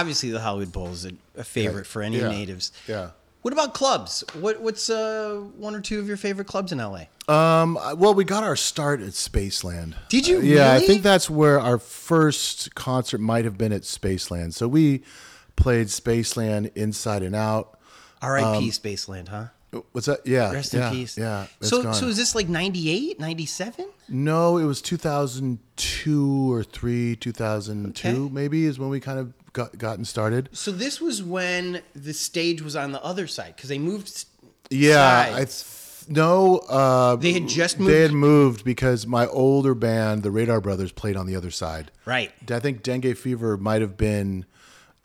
Obviously the Hollywood Bowl is a, a favorite for any Yeah. natives. Yeah. What about clubs? What what's uh, one or two of your favorite clubs in LA? Um, well, we got our start at Spaceland. Did you Uh, yeah, I really? think that's where our first concert might have been at Spaceland. So we played Spaceland Inside and Out. R.I.P. Spaceland, huh? What's that? Yeah. Rest Um, yeah, in peace. Yeah. it's So gone. so is this like 98, 97? no, it was 2002 or 3, 2002 Okay. maybe is when we kind of got gotten started. So this was when the stage was on the other side because they moved. Yeah, I sides. th- no. Uh, They had just moved. They had moved? because my older band, the Radar Brothers, played on the other side. Right. I think Dengue Fever might have been.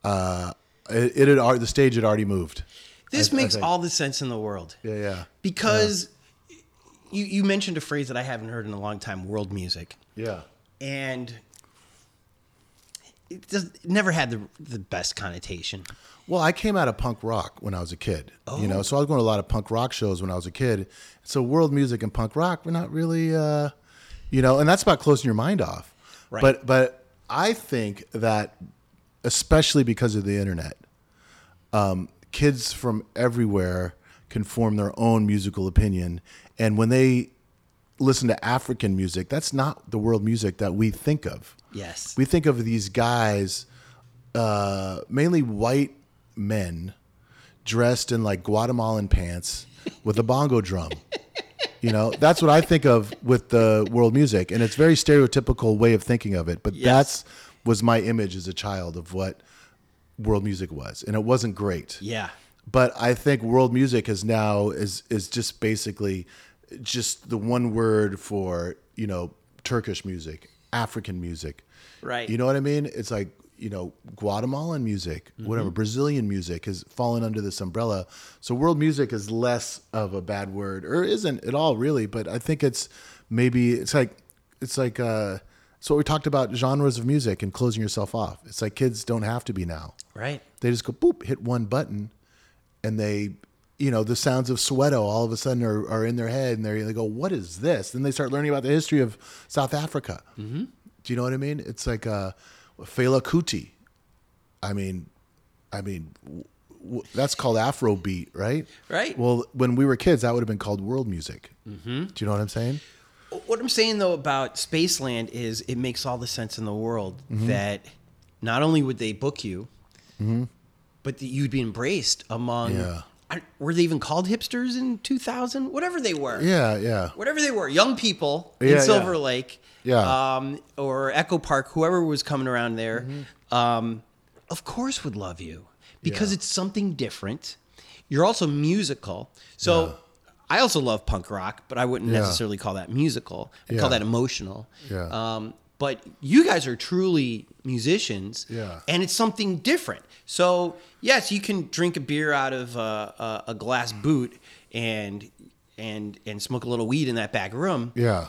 Uh, it, it had the stage had already moved. This I- I makes think. all the sense in the world Yeah, yeah, because you you mentioned a phrase that I haven't heard in a long time: world music, yeah. and it, does, it never had the the best connotation. Well, I came out of punk rock when I was a kid. You Oh. know, so I was going to a lot of punk rock shows when I was a kid. So world music and punk rock were not really, uh, you know, and that's about closing your mind off. Right. But but I think that, especially because of the internet, um, kids from everywhere can form their own musical opinion, and when they listen to African music, that's not the world music that we think of. Yes. We think of these guys, uh, mainly white men, dressed in like Guatemalan pants with a bongo drum. You know, that's what I think of with the world music, and it's very stereotypical way of thinking of it. But Yes. that's was my image as a child of what world music was, and it wasn't great. Yeah. But I think world music is now is is just basically just the one word for you know Turkish music, African music. Right. You know what I mean? It's like you know Guatemalan music, whatever Brazilian music has fallen under this umbrella. So world music is less of a bad word, or isn't at all really. But I think it's maybe it's like it's like uh, what we talked about genres of music and closing yourself off. It's like kids don't have to be now Right. they just go boop, hit one button, and they, you know, the sounds of Soweto all of a sudden are, are in their head, and they they go, "What is this?" Then they start learning about the history of South Africa. Mm-hmm. Do you know what I mean? It's like uh, Fela Kuti. I mean, I mean, w- w- that's called Afrobeat, right? Right. Well, when we were kids, that would have been called world music. Mm-hmm. Do you know what I'm saying? What I'm saying though about Spaceland is it makes all the sense in the world Mm-hmm. that not only would they book you, but that you'd be embraced among Yeah. I, were they even called hipsters in 2000? Whatever they were. Yeah, yeah. Whatever they were, young people Yeah, in yeah. Silver Lake, Yeah. um, or Echo Park, whoever was coming around there, Mm-hmm. um, of course would love you because Yeah. it's something different. You're also musical, so I also love punk rock, but I wouldn't Yeah. necessarily call that musical. I Yeah. call that emotional. Yeah. Um, but you guys are truly musicians, Yeah. and it's something different. So yes, you can drink a beer out of uh, a, a glass boot and and and smoke a little weed in that back room. Yeah.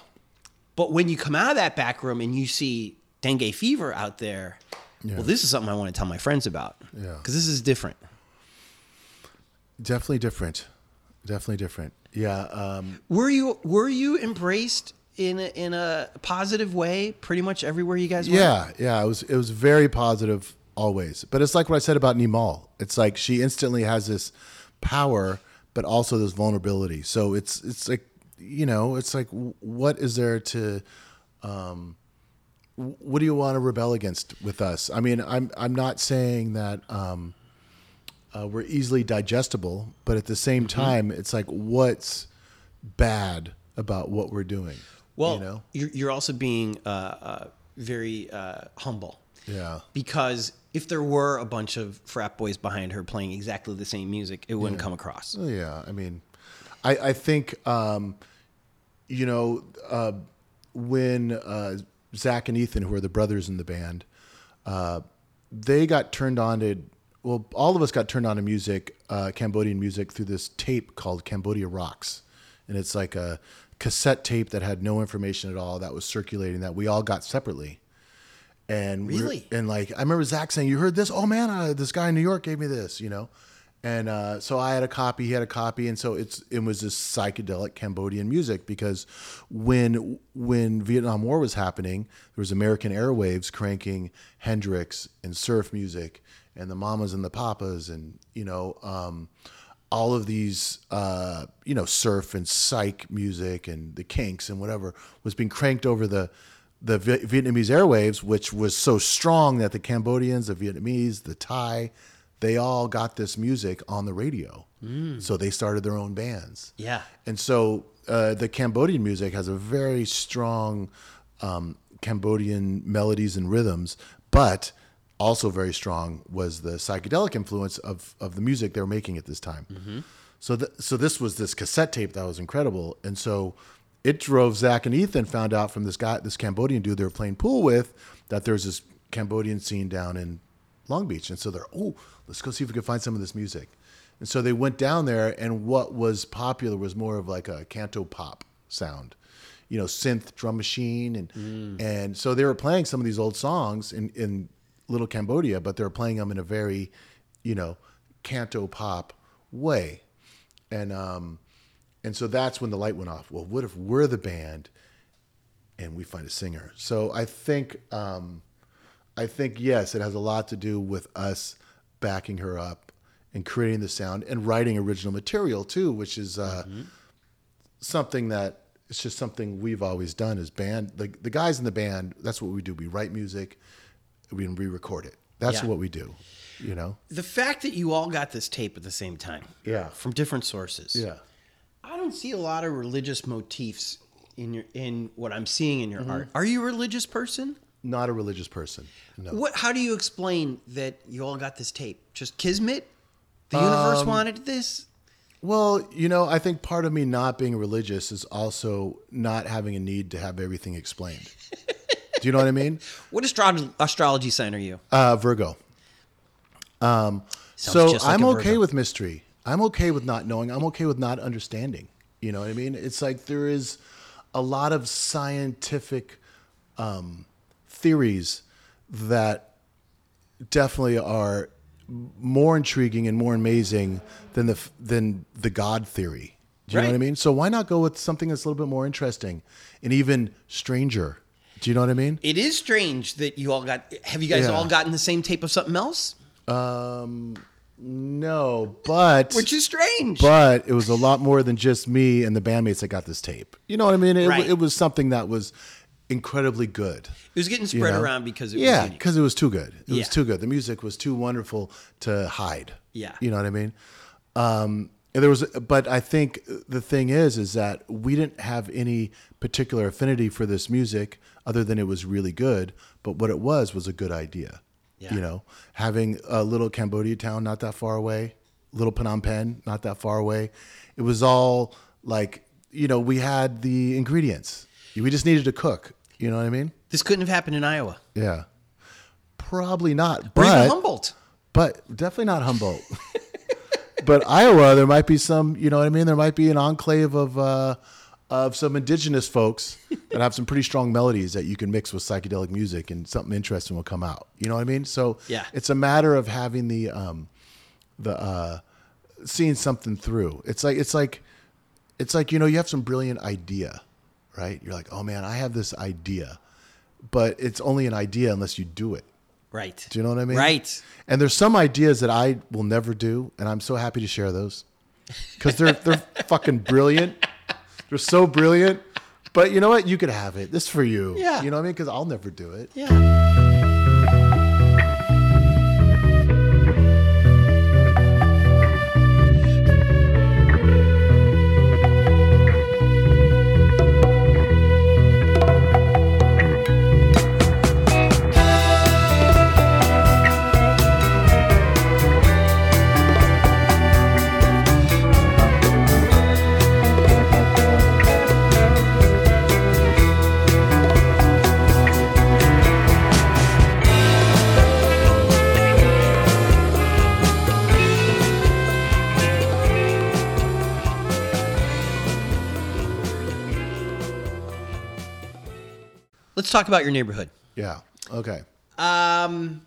But when you come out of that back room and you see dengue fever out there, Yeah. well, this is something I want to tell my friends about. Yeah. because this is different. Definitely different. Definitely different. Yeah. Um, Were you were you embraced in a, in a positive way pretty much everywhere you guys went? yeah. Yeah. It was, it was very positive always. But it's like what I said about Nimol. It's like she instantly has this power, but also this vulnerability. So it's, it's like, you know, it's like, what is there to, um, what do you want to rebel against with us? I mean, I'm, I'm not saying that, um, uh, we're easily digestible, but at the same Mm-hmm. time, it's like, what's bad about what we're doing? Well, you know? you're, you're also being uh, uh, very uh, humble. Yeah. Because if there were a bunch of frat boys behind her playing exactly the same music, it wouldn't come across. Oh, yeah, I mean, I I think um, you know uh, when uh, Zach and Ethan, who are the brothers in the band, uh, they got turned on to. Well, all of us got turned on to music, uh, Cambodian music, through this tape called Cambodia Rocks, and it's like a cassette tape that had no information at all that was circulating that we all got separately. And Really? and like I remember Zach saying, "You heard this? Oh man, uh, this guy in New York gave me this," you know. And uh, so I had a copy, he had a copy, and so it's it was this psychedelic Cambodian music because when when Vietnam War was happening, there was American airwaves cranking Hendrix and surf music and the Mamas and the Papas and you know um, all of these uh, you know surf and psych music and the Kinks and whatever was being cranked over the the Vi- Vietnamese airwaves, which was so strong that the Cambodians, the Vietnamese, the Thai, they all got this music on the radio. So they started their own bands. Yeah. And so uh, the Cambodian music has a very strong um, Cambodian melodies and rhythms, but also very strong was the psychedelic influence of, of the music they were making at this time. Mm-hmm. So, th- so this was this cassette tape that was incredible, and so it drove Zach and Ethan found out from this guy, this Cambodian dude they were playing pool with, that there's this Cambodian scene down in Long Beach, and so they're oh, let's go see if we can find some of this music. And so they went down there, and what was popular was more of like a canto pop sound, you know, synth drum machine, and mm. and so they were playing some of these old songs in in Little Cambodia, but they're playing them in a very, you know, canto pop way, and um, and so that's when the light went off. Well, what if we're the band, and we find a singer? So I think um, I think yes, it has a lot to do with us backing her up and creating the sound and writing original material too, which is uh, something that it's just something we've always done as band. The the guys in the band, that's what we do. We write music, we can re-record it. That's Yeah. what we do. You know? The fact that you all got this tape at the same time, Yeah. from different sources, Yeah. I don't see a lot of religious motifs in your in what I'm seeing in your Mm-hmm. art. Are you a religious person? Not a religious person. No. What? How do you explain that you all got this tape? Just kismet? The universe Um, wanted this. Well, you know, I think part of me not being religious is also not having a need to have everything explained. Do you know what I mean? What astro- astrology sign are you? Uh, Virgo. Um, so like I'm okay with mystery. I'm okay with not knowing. I'm okay with not understanding. You know what I mean? It's like there is a lot of scientific um, theories that definitely are more intriguing and more amazing than the than the God theory. Do you know what I mean? So why not go with something that's a little bit more interesting and even stranger? Do you know what I mean? It is strange that you all got. Have you guys Yeah. all gotten the same tape of something else? Um, No, but Which is strange. but it was a lot more than just me and the bandmates that got this tape. You know what I mean? It, Right. it was something that was incredibly good. it was getting spread know? around because it was yeah, unique. because it was too good. It Yeah. was too good. The music was too wonderful to hide. Yeah. you know what I mean. Um, and there was, but I think the thing is, is that we didn't have any particular affinity for this music other than it was really good. But what it was was a good idea. Yeah. You know, having a little Cambodia town not that far away, little Phnom Penh not that far away. It was all like, you know, we had the ingredients. We just needed to cook. You know what I mean? This couldn't have happened in Iowa Yeah. Probably not. But Humboldt. but definitely not Humboldt. but Iowa, there might be some, you know what I mean? There might be an enclave of uh, of some indigenous folks that have some pretty strong melodies that you can mix with psychedelic music, and something interesting will come out. You know what I mean? So Yeah. it's a matter of having the um, the uh, seeing something through. It's like it's like it's like you know you have some brilliant idea, right? You're like, oh man, I have this idea, but it's only an idea unless you do it. Right. Do you know what I mean? Right. And there's some ideas that I will never do, and I'm so happy to share those because they're they're fucking brilliant. They're so brilliant. But you know what? You could have it. This is for you. Yeah. You know what I mean? Because I'll never do it. Yeah. Talk about your neighborhood. Yeah. Okay. Um,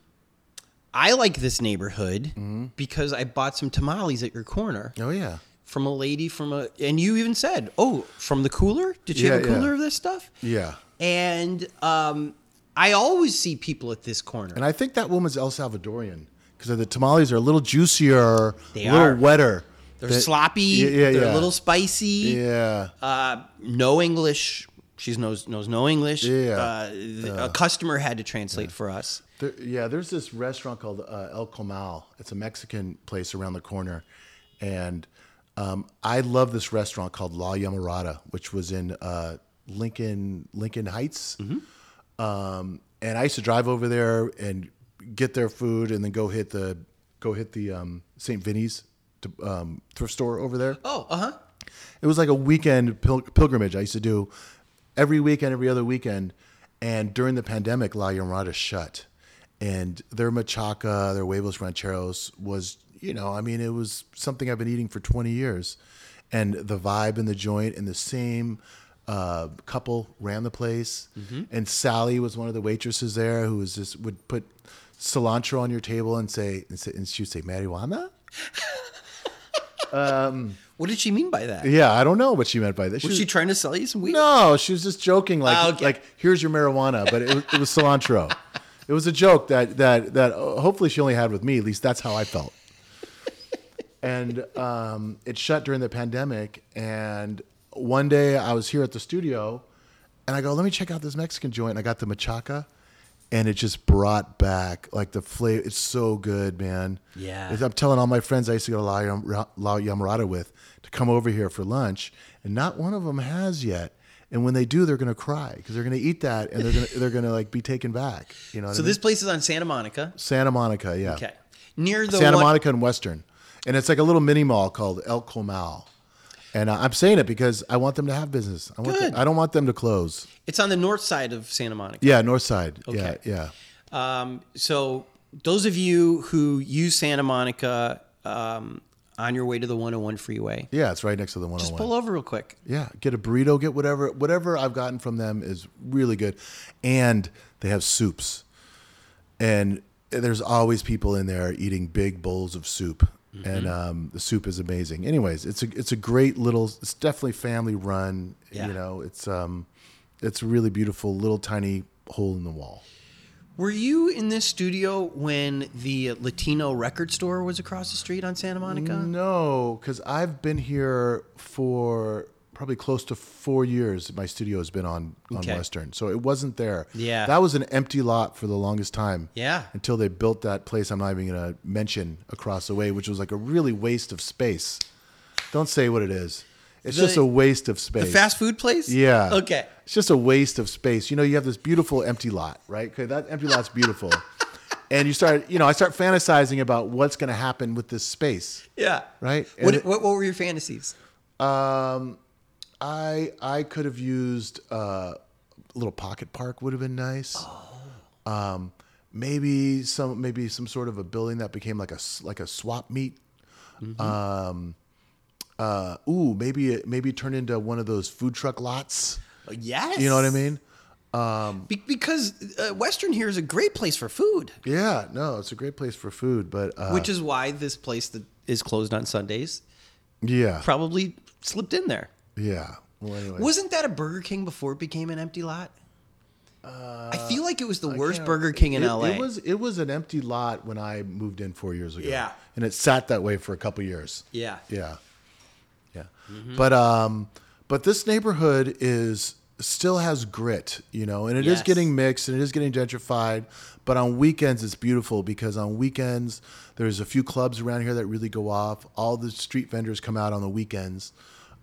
I like this neighborhood Mm-hmm. because I bought some tamales at your corner Oh yeah. from a lady from a, and you even said, "Oh, from the cooler? Did you have a Yeah, yeah. cooler of this stuff?" Yeah. And um, I always see people at this corner. And I think that woman's El Salvadorian because the tamales are a little juicier, They a little are. wetter. They're They- sloppy. Yeah, yeah, they're yeah. a little spicy. Yeah. Uh, no English. She knows knows no English. Yeah. Uh, A customer had to translate for us. There, yeah, there's this restaurant called uh, El Comal. It's a Mexican place around the corner, and um, I love this restaurant called La Llamarada, which was in uh, Lincoln Lincoln Heights. Um, and I used to drive over there and get their food, and then go hit the go hit the um, St. Vinny's to, um, thrift store over there. Oh, uh huh. It was like a weekend pil- pilgrimage I used to do every weekend, every other weekend. And during the pandemic, La Llamada shut. And their machaca, their huevos rancheros was, you know, I mean, it was something I've been eating for 20 years. And the vibe in the joint and the same uh, couple ran the place. And Sally was one of the waitresses there who was just would put cilantro on your table and say, and, say, and she would say, marijuana? What did she mean by that? Yeah, I don't know what she meant by that. Was she trying to sell you some weed? No, she was just joking. Like, Ah, okay. like here's your marijuana, but it was, it was cilantro. it was a joke that that that uh, hopefully she only had with me. At least that's how I felt. and um, it shut during the pandemic. And one day I was here at the studio, and I go, "Let me check out this Mexican joint." And I got the machaca, and it just brought back like the flavor. It's so good, man. Yeah. It's- I'm telling all my friends I used to go to La, Yam- La Llamarada with to come over here for lunch, and not one of them has yet. And when they do, they're gonna cry because they're gonna eat that and they're gonna they're gonna like be taken back. You know. So I mean? this place is on Santa Monica. Santa Monica, yeah. Okay. Near the Santa one- Monica and Western, and it's like a little mini mall called El Comal. And uh, I'm saying it because I want them to have business. I want Good. them, I don't want them to close. It's on the north side of Santa Monica. Yeah, North Side. Okay. Yeah, yeah. Um, so those of you who use Santa Monica um, on your way to the 101 freeway, Yeah, it's right next to the 101. just pull over real quick. Yeah, get a burrito, get whatever whatever I've gotten from them is really good. And they have soups. And there's always people in there eating big bowls of soup. And um, the soup is amazing. Anyways, it's a it's a great little it's definitely family run. Yeah. You know, it's um it's a really beautiful little tiny hole in the wall. Were you in this studio when the Latino record store was across the street on Santa Monica? No, because I've been here for probably close to four years my studio has been on on Okay. Western, so it wasn't there. Yeah. that was an empty lot for the longest time. Yeah. until they built that place. I'm not even gonna mention across the way, which was like a really waste of space. Don't say what it is. It's The- just a waste of space. The fast food place? Yeah. Okay. It's just a waste of space. You know, you have this beautiful empty lot, right? Okay, that empty lot's beautiful. and you start, you know, I start fantasizing about what's going to happen with this space, Yeah. right? What, what, what were your fantasies? um, I I could have used uh, a little pocket park would have been nice. Um, maybe some maybe some sort of a building that became like a like a swap meet. Um, uh, ooh, maybe it maybe turn into one of those food truck lots. Yes. You know what I mean? Be- because uh, Western here is a great place for food, Yeah, no, it's a great place for food, but uh, which is why this place that is closed on Sundays yeah, probably slipped in there. Yeah. Well, anyway, Wasn't that a Burger King before it became an empty lot? I feel like it was the worst can't- Burger King in it, LA. It was it was an empty lot when I moved in four years ago. Yeah. and it sat that way for a couple years. yeah. Yeah, yeah. Mm-hmm. But um, but this neighborhood is still has grit, you know, and it is Yes. getting mixed and it is getting gentrified. But on weekends, it's beautiful because on weekends there's a few clubs around here that really go off. All the street vendors come out on the weekends.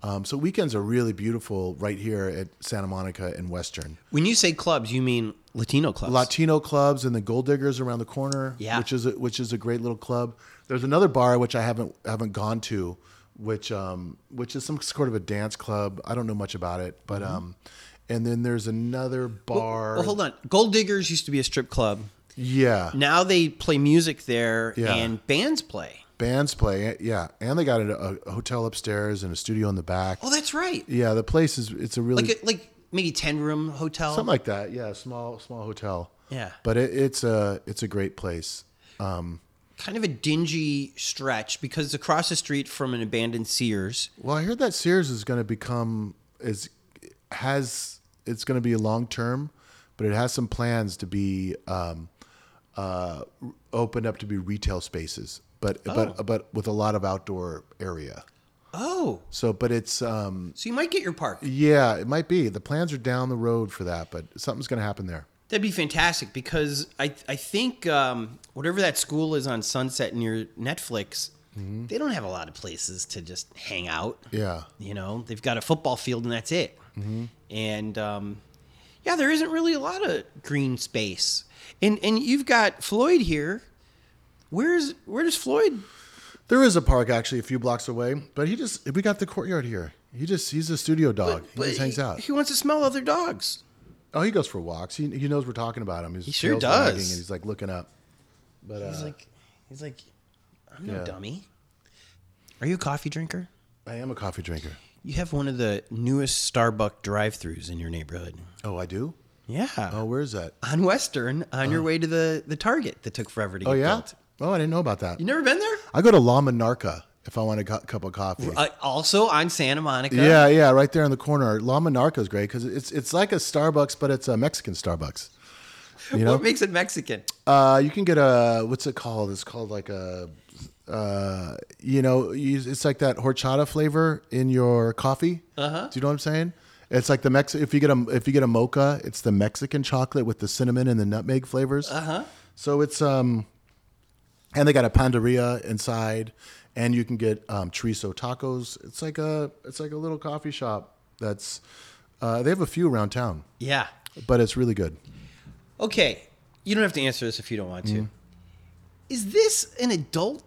Um, so weekends are really beautiful right here at Santa Monica and Western. When you say clubs, you mean Latino clubs. Latino clubs and the Gold Diggers around the corner, Yeah. which is a, which is a great little club. There's another bar which I haven't haven't gone to, which um which is some sort of a dance club. I don't know much about it, but um, and then there's another bar. Mm-hmm. Well, hold on. Gold Diggers used to be a strip club. Yeah, Now they play music there Yeah. and bands play. Bands play. Yeah, and they got a, a hotel upstairs and a studio in the back. Oh, that's right. Yeah, the place is it's a really Like a, like maybe ten room hotel. something like that. Yeah, small small hotel. Yeah. but it, it's a it's a great place. Um, kind of a dingy stretch because it's across the street from an abandoned Sears. Well, I heard that Sears is going to become is has it's going to be a long term, but it has some plans to be um, uh, opened up to be retail spaces, but but but with a lot of outdoor area. Oh, So, but it's um, so you might get your park. yeah, it might be. The plans are down the road for that, but something's going to happen there. That'd be fantastic because I I think um, whatever that school is on Sunset near Netflix, Mm-hmm. they don't have a lot of places to just hang out. Yeah, You know, they've got a football field and that's it. Mm-hmm. And um, yeah, there isn't really a lot of green space. And and you've got Floyd here. Where's where does Floyd? there is a park actually a few blocks away, but he just we got the courtyard here. He just he's a studio dog. he just hangs out. He wants to smell other dogs. Oh, he goes for walks. He, he knows we're talking about him. His He sure does. and he's like looking up. But He's uh, like, he's like, I'm no yeah. dummy. Are you a coffee drinker? I am a coffee drinker. You have one of the newest Starbucks drive-throughs in your neighborhood. Oh, I do. Yeah. Oh, where is that? On Western, on your way to the the Target that took forever to get to. Oh yeah. built. Oh, I didn't know about that. You never been there? I go to La Monarca if I want a cu- cup of coffee. Uh, also on Santa Monica. yeah, yeah, right there in the corner. La Monarca is great because it's it's like a Starbucks, but it's a Mexican Starbucks. You know, What makes it Mexican? uh, you can get a what's it called? It's called like a, uh, you know, you, it's like that horchata flavor in your coffee. Uh-huh. Do you know what I'm saying? It's like the Mex. If you get a if you get a mocha, it's the Mexican chocolate with the cinnamon and the nutmeg flavors. Uh huh. So it's um, and they got a panderia inside, and you can get um, chorizo tacos. It's like a it's like a little coffee shop. That's uh, they have a few around town, Yeah. but it's really good. Okay. You don't have to answer this if you don't want Mm-hmm. to. Is this an adult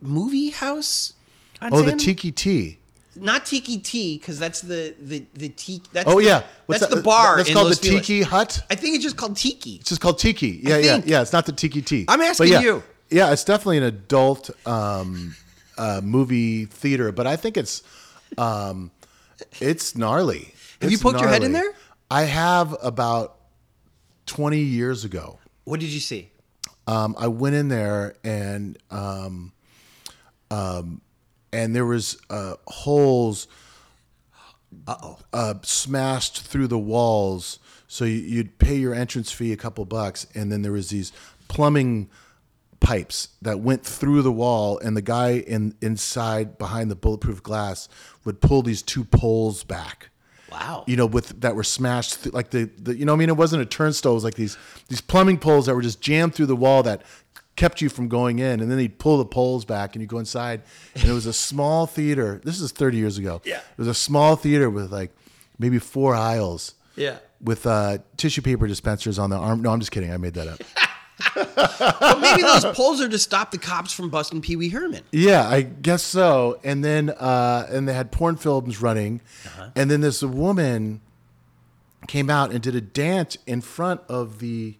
movie house? on Oh, the Tiki-Ti. Not Tiki-Ti, because that's the the the tiki. That's Oh the, yeah, What's that's that? the bar. That's called Los the Feliz. Tiki Hut. I think it's just called Tiki. It's just called Tiki. Yeah, yeah, yeah. It's not the Tiki-Ti. I'm asking yeah, you. Yeah, it's definitely an adult um, uh, movie theater, but I think it's um, it's gnarly. Have you It's poked your head in there? I have about twenty years ago. What did you see? Um, I went in there and um, um, and there was uh, holes uh, smashed through the walls. So you, you'd pay your entrance fee a couple bucks, and then there was these plumbing pipes that went through the wall, and the guy in inside behind the bulletproof glass would pull these two poles back. Wow. You know, with that were smashed, th- like the, the you know, I mean, it wasn't a turnstile. It was like these these plumbing poles that were just jammed through the wall that kept you from going in, and then he'd pull the poles back, and you go inside, and it was a small theater. This is 30 years ago. Yeah. it was a small theater with like maybe four aisles Yeah. with uh, tissue paper dispensers on the arm. No, I'm just kidding. I made that up. But maybe those poles are to stop the cops from busting Pee Wee Herman. Yeah, I guess so. And then uh, and they had porn films running, and then this woman came out and did a dance in front of the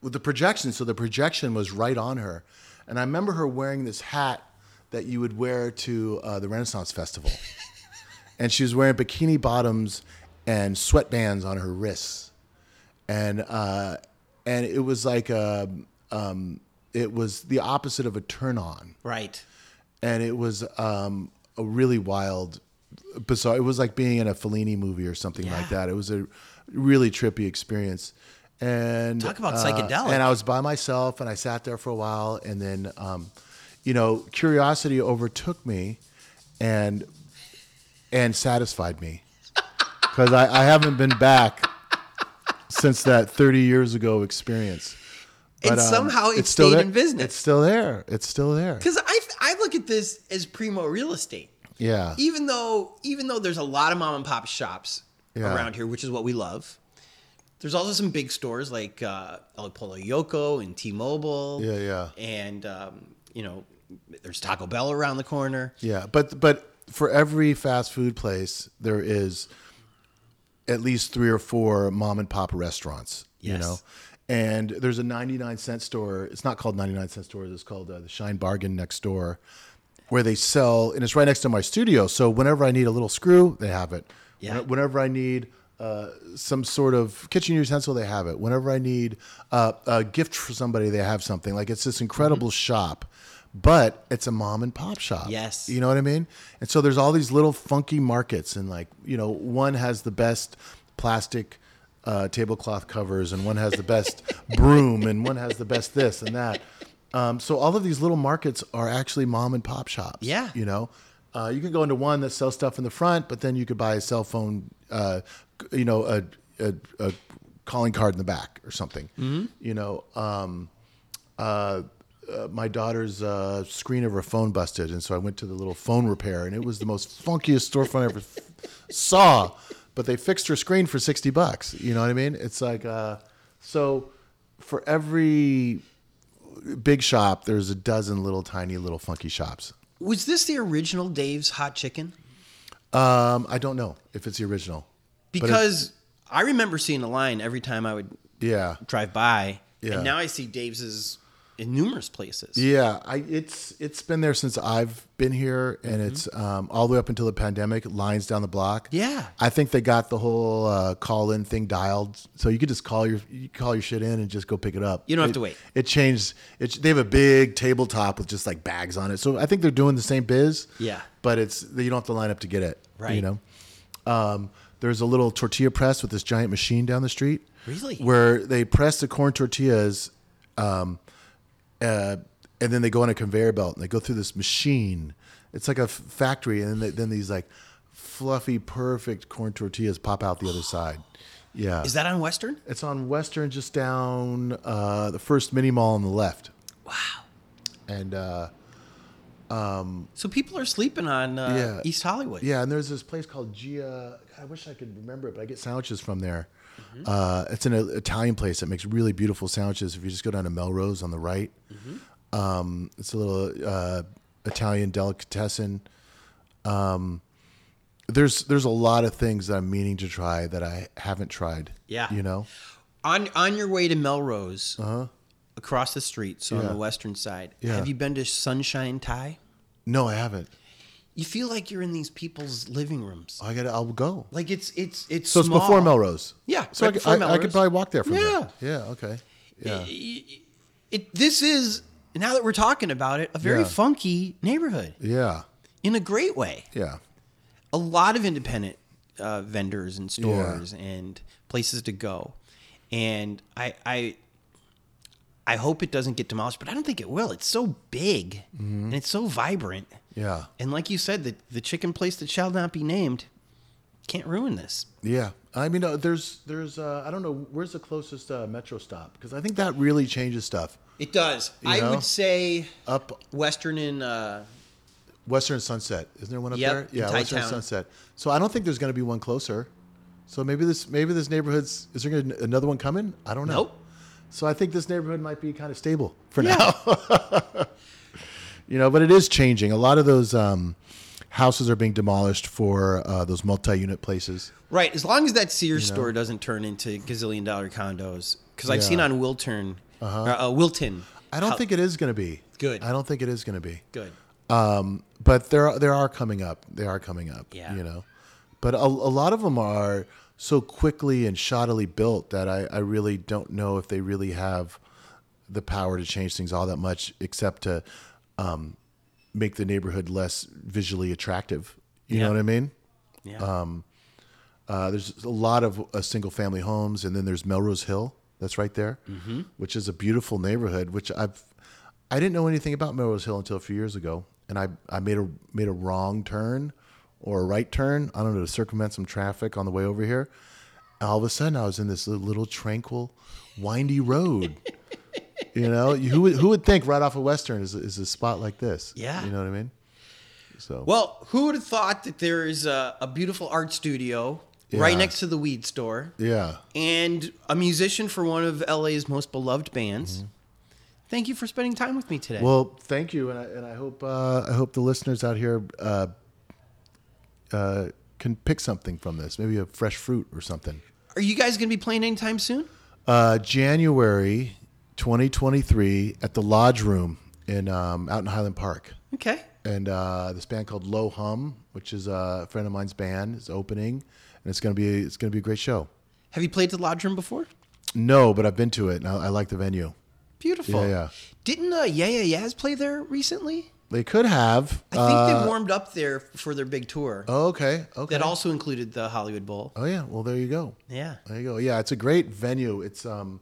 with the projection. So the projection was right on her, and I remember her wearing this hat that you would wear to uh, the Renaissance Festival, and she was wearing bikini bottoms and sweatbands on her wrists, and uh, and it was like a, um, it was the opposite of a turn on Right. and it was um, a really wild, bizarre. It was like being in a Fellini movie or something like that. It was a really trippy experience. And Talk about uh, psychedelic. And I was by myself, and I sat there for a while, and then, um, you know, curiosity overtook me, and and satisfied me because I, I haven't been back since that 30 years ago experience. And um, somehow it it's still stayed there. in business. It's still there. It's still there. Because I, I look at this as primo real estate. Yeah. Even though even though there's a lot of mom and pop shops Yeah. around here, which is what we love. There's also some big stores like uh, El Pollo Loco and T-Mobile. Yeah, yeah. And um, you know, there's Taco Bell around the corner. Yeah, but but for every fast food place, there is at least three or four mom and pop restaurants. You know, and there's a 99 cent store. It's not called 99 cent store. It's called uh, the Shine Bargain next door, where they sell, and it's right next to my studio. So whenever I need a little screw, they have it. Yeah. When- Whenever I need uh, some sort of kitchen utensil, they have it. Whenever I need uh, a gift for somebody, they have something. Like it's this incredible shop, but it's a mom and pop shop. Yes. You know what I mean? And so there's all these little funky markets, and like, you know, one has the best plastic uh, tablecloth covers, and one has the best broom, and one has the best this and that. Um, so all of these little markets are actually mom and pop shops. Yeah. You know, uh, you can go into one that sells stuff in the front, but then you could buy a cell phone, uh, you know, a, a, a calling card in the back or something. You know, um, uh, my daughter's uh, screen of her phone busted, and so I went to the little phone repair, and it was the most funkiest storefront I ever f- saw. But they fixed her screen for sixty bucks. You know what I mean? It's like uh, so for every big shop, there's a dozen little tiny little funky shops. Was this the original Dave's Hot Chicken? Um, I don't know if it's the original. Because I remember seeing a line every time I would yeah, drive by, Yeah. and now I see Dave's in numerous places. Yeah, I it's it's been there since I've been here, and it's um, all the way up until the pandemic. Lines down the block. Mm-hmm. Yeah. I think they got the whole uh, call in thing dialed, so you could just call your you call your shit in and just go pick it up. You don't have to wait. It changed. It, they have a big tabletop with just like bags on it, so I think they're doing the same biz. Yeah. but it's you don't have to line up to get it. Right. You know. Um, there's a little tortilla press with this giant machine down the street. Really? Where they press the corn tortillas um, uh, and then they go on a conveyor belt and they go through this machine. It's like a f- factory, and then, they, then these like fluffy, perfect corn tortillas pop out the other side. Yeah, Is that on Western? it's on Western, just down uh, the first mini mall on the left, Wow. and uh, So people are sleeping on uh, Yeah. East Hollywood. yeah, and there's this place called Gia. God, I wish I could remember it, but I get sandwiches from there. Mm-hmm. Uh, it's an Italian place that makes really beautiful sandwiches. If you just go down to Melrose on the right, Mm-hmm. um, it's a little uh, Italian delicatessen. Um, there's there's a lot of things that I'm meaning to try that I haven't tried. Yeah. you know. On on your way to Melrose, across the street, so on Uh-huh. The western side, Yeah. have you been to Sunshine Thai? No, I haven't. You feel like you're in these people's living rooms. I got. to I'll go. Like it's it's it's So it's before Melrose. Yeah, So right I, could, I, I could probably walk there from Yeah. there. Yeah. Okay. Yeah. It, it- this is now that we're talking about it, a very Yeah. funky neighborhood Yeah. in a great way. Yeah. a lot of independent uh, vendors and stores and places to go. And I, I, I hope it doesn't get demolished, but I don't think it will. It's so big and it's so vibrant. Yeah. And like you said, the, the chicken place that shall not be named can't ruin this. Yeah. I mean, uh, there's, there's, uh, I don't know, where's the closest uh, metro stop? Because I think that really changes stuff. It does. You I know? would say Up Western in uh, Western Sunset, isn't there one up Yep, there? Yeah, Western Town. Sunset. So I don't think there's going to be one closer. So maybe this, maybe this neighborhood's, is there gonna, be another one coming? I don't know. Nope. So I think this neighborhood might be kind of stable for Yeah. now. you know, but it is changing. A lot of those um, houses are being demolished for uh, those multi-unit places. right. As long as that Sears store doesn't turn into gazillion dollar condos, because I've Yeah. seen on Wilton, uh, uh, Wilton. I don't how- think it is going to be Good. I don't think it is going to be. good. Um, but there are, there are coming up. They are coming up. Yeah. You know, but a, a lot of them are so quickly and shoddily built that I, I really don't know if they really have the power to change things all that much, except to um, make the neighborhood less visually attractive. You Yeah. know what I mean? Yeah. Um, Uh, there's a lot of uh, single family homes, and then there's Melrose Hill that's right there, Mm-hmm. which is a beautiful neighborhood. Which I've I didn't know anything about Melrose Hill until a few years ago, and I I made a made a wrong turn or a right turn. I don't know to circumvent some traffic on the way over here. And all of a sudden, I was in this little tranquil, windy road. you know, who would, who would think right off of Western is is a spot like this? Yeah. you know what I mean. So Well, who would have thought that there is a, a beautiful art studio right next to the weed store yeah. and a musician for one of LA's most beloved bands? Thank you for spending time with me today. Mm-hmm. Well, thank you, and I, and I hope uh, I hope the listeners out here uh, uh, can pick something from this, maybe a fresh fruit or something. Are you guys going to be playing anytime soon? Uh, January 2023 at the Lodge Room in um, out in Highland Park, Okay. and uh, this band called Low Hum, which is a friend of mine's band, is opening, and it's gonna be it's gonna be a great show. Have you played the Lodge Room before? No, but I've been to it, and I, I like the venue. Beautiful. Yeah, yeah. Didn't uh, Yeah Yeah Yeahs play there recently? They could have. I think uh, they warmed up there for their big tour. Oh, okay. Okay. That also included the Hollywood Bowl. Oh yeah. Well, there you go. Yeah. There you go. Yeah, it's a great venue. It's um,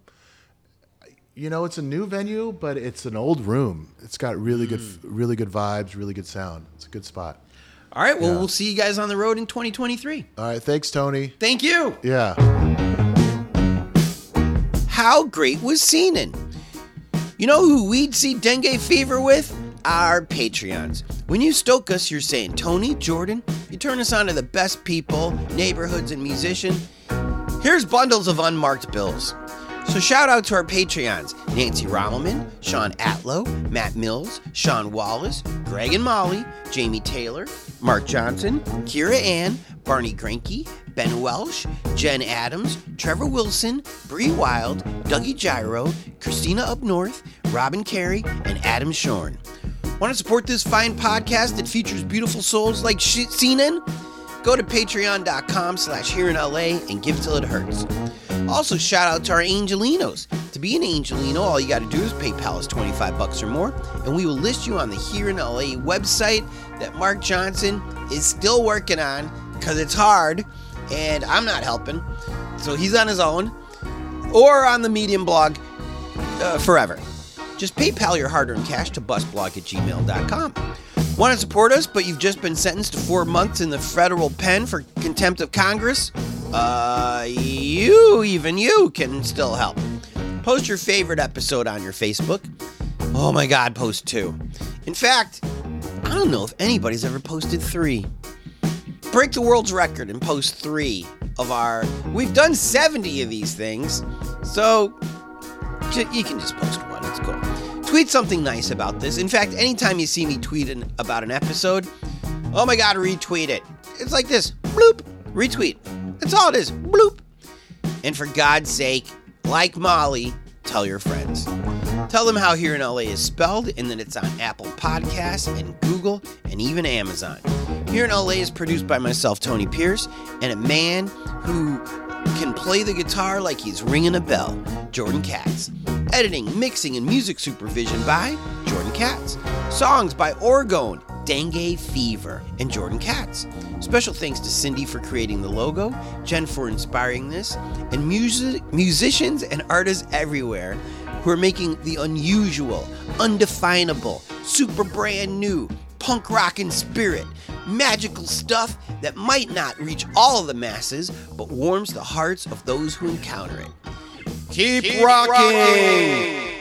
you know, it's a new venue, but it's an old room. It's got really good, hmm. really good vibes, really good sound. It's a good spot. All right. Well, Yeah. we'll see you guys on the road in 2023. All right. Thanks, Tony. Thank you. Yeah. How great was Senon? You know who we'd see dengue fever with? Our Patreons. When you stoke us, you're saying, Tony, Jordan, you turn us on to the best people, neighborhoods, and musician. Here's bundles of unmarked bills. So shout out to our Patreons Nancy Rommelmann, Sean Atlow, Matt Mills, Sean Wallace, Greg and Molly, Jamie Taylor, Mark Johnson, Kira Ann, Barney Granke, Ben Welsh, Jen Adams, Trevor Wilson, Bree Wild, Dougie Gyro, Christina Up North, Robin Carey, and Adam Shorn. Want to support this fine podcast that features beautiful souls like Sh- Go to patreon.com slash here in LA and give till it hurts. Also, shout out to our Angelinos. To be an Angelino, all you got to do is PayPal us 25 bucks or more, and we will list you on the Here in LA website that Mark Johnson is still working on because it's hard and I'm not helping. So he's on his own. Or on the Medium blog uh, forever. Just PayPal your hard earned cash to busblog at gmail.com. Want to support us, but you've just been sentenced to four months in the federal pen for contempt of Congress? Uh, you, even you, can still help. Post your favorite episode on your Facebook. Oh my God, post two. In fact, I don't know if anybody's ever posted three. Break the world's record and post three of our. We've done 70 of these things, so you can just post one. It's cool. Tweet something nice about this. In fact, anytime you see me tweet an, about an episode, oh my god, retweet it. It's like this bloop, retweet. That's all it is. Bloop. And for God's sake, like Molly, tell your friends. Tell them how Here in LA is spelled and that it's on Apple Podcasts and Google and even Amazon. Here in LA is produced by myself, Tony Pierce, and a man who can play the guitar like he's ringing a bell, Jordan Katz. Editing, mixing, and music supervision by Jordan Katz. Songs by Orgone, Dengue Fever, and Jordan Katz. Special thanks to Cindy for creating the logo, Jen for inspiring this, and music, musicians and artists everywhere who are making the unusual, undefinable, super brand new, punk rockin' spirit, magical stuff that might not reach all of the masses, but warms the hearts of those who encounter it. Keep, rocking!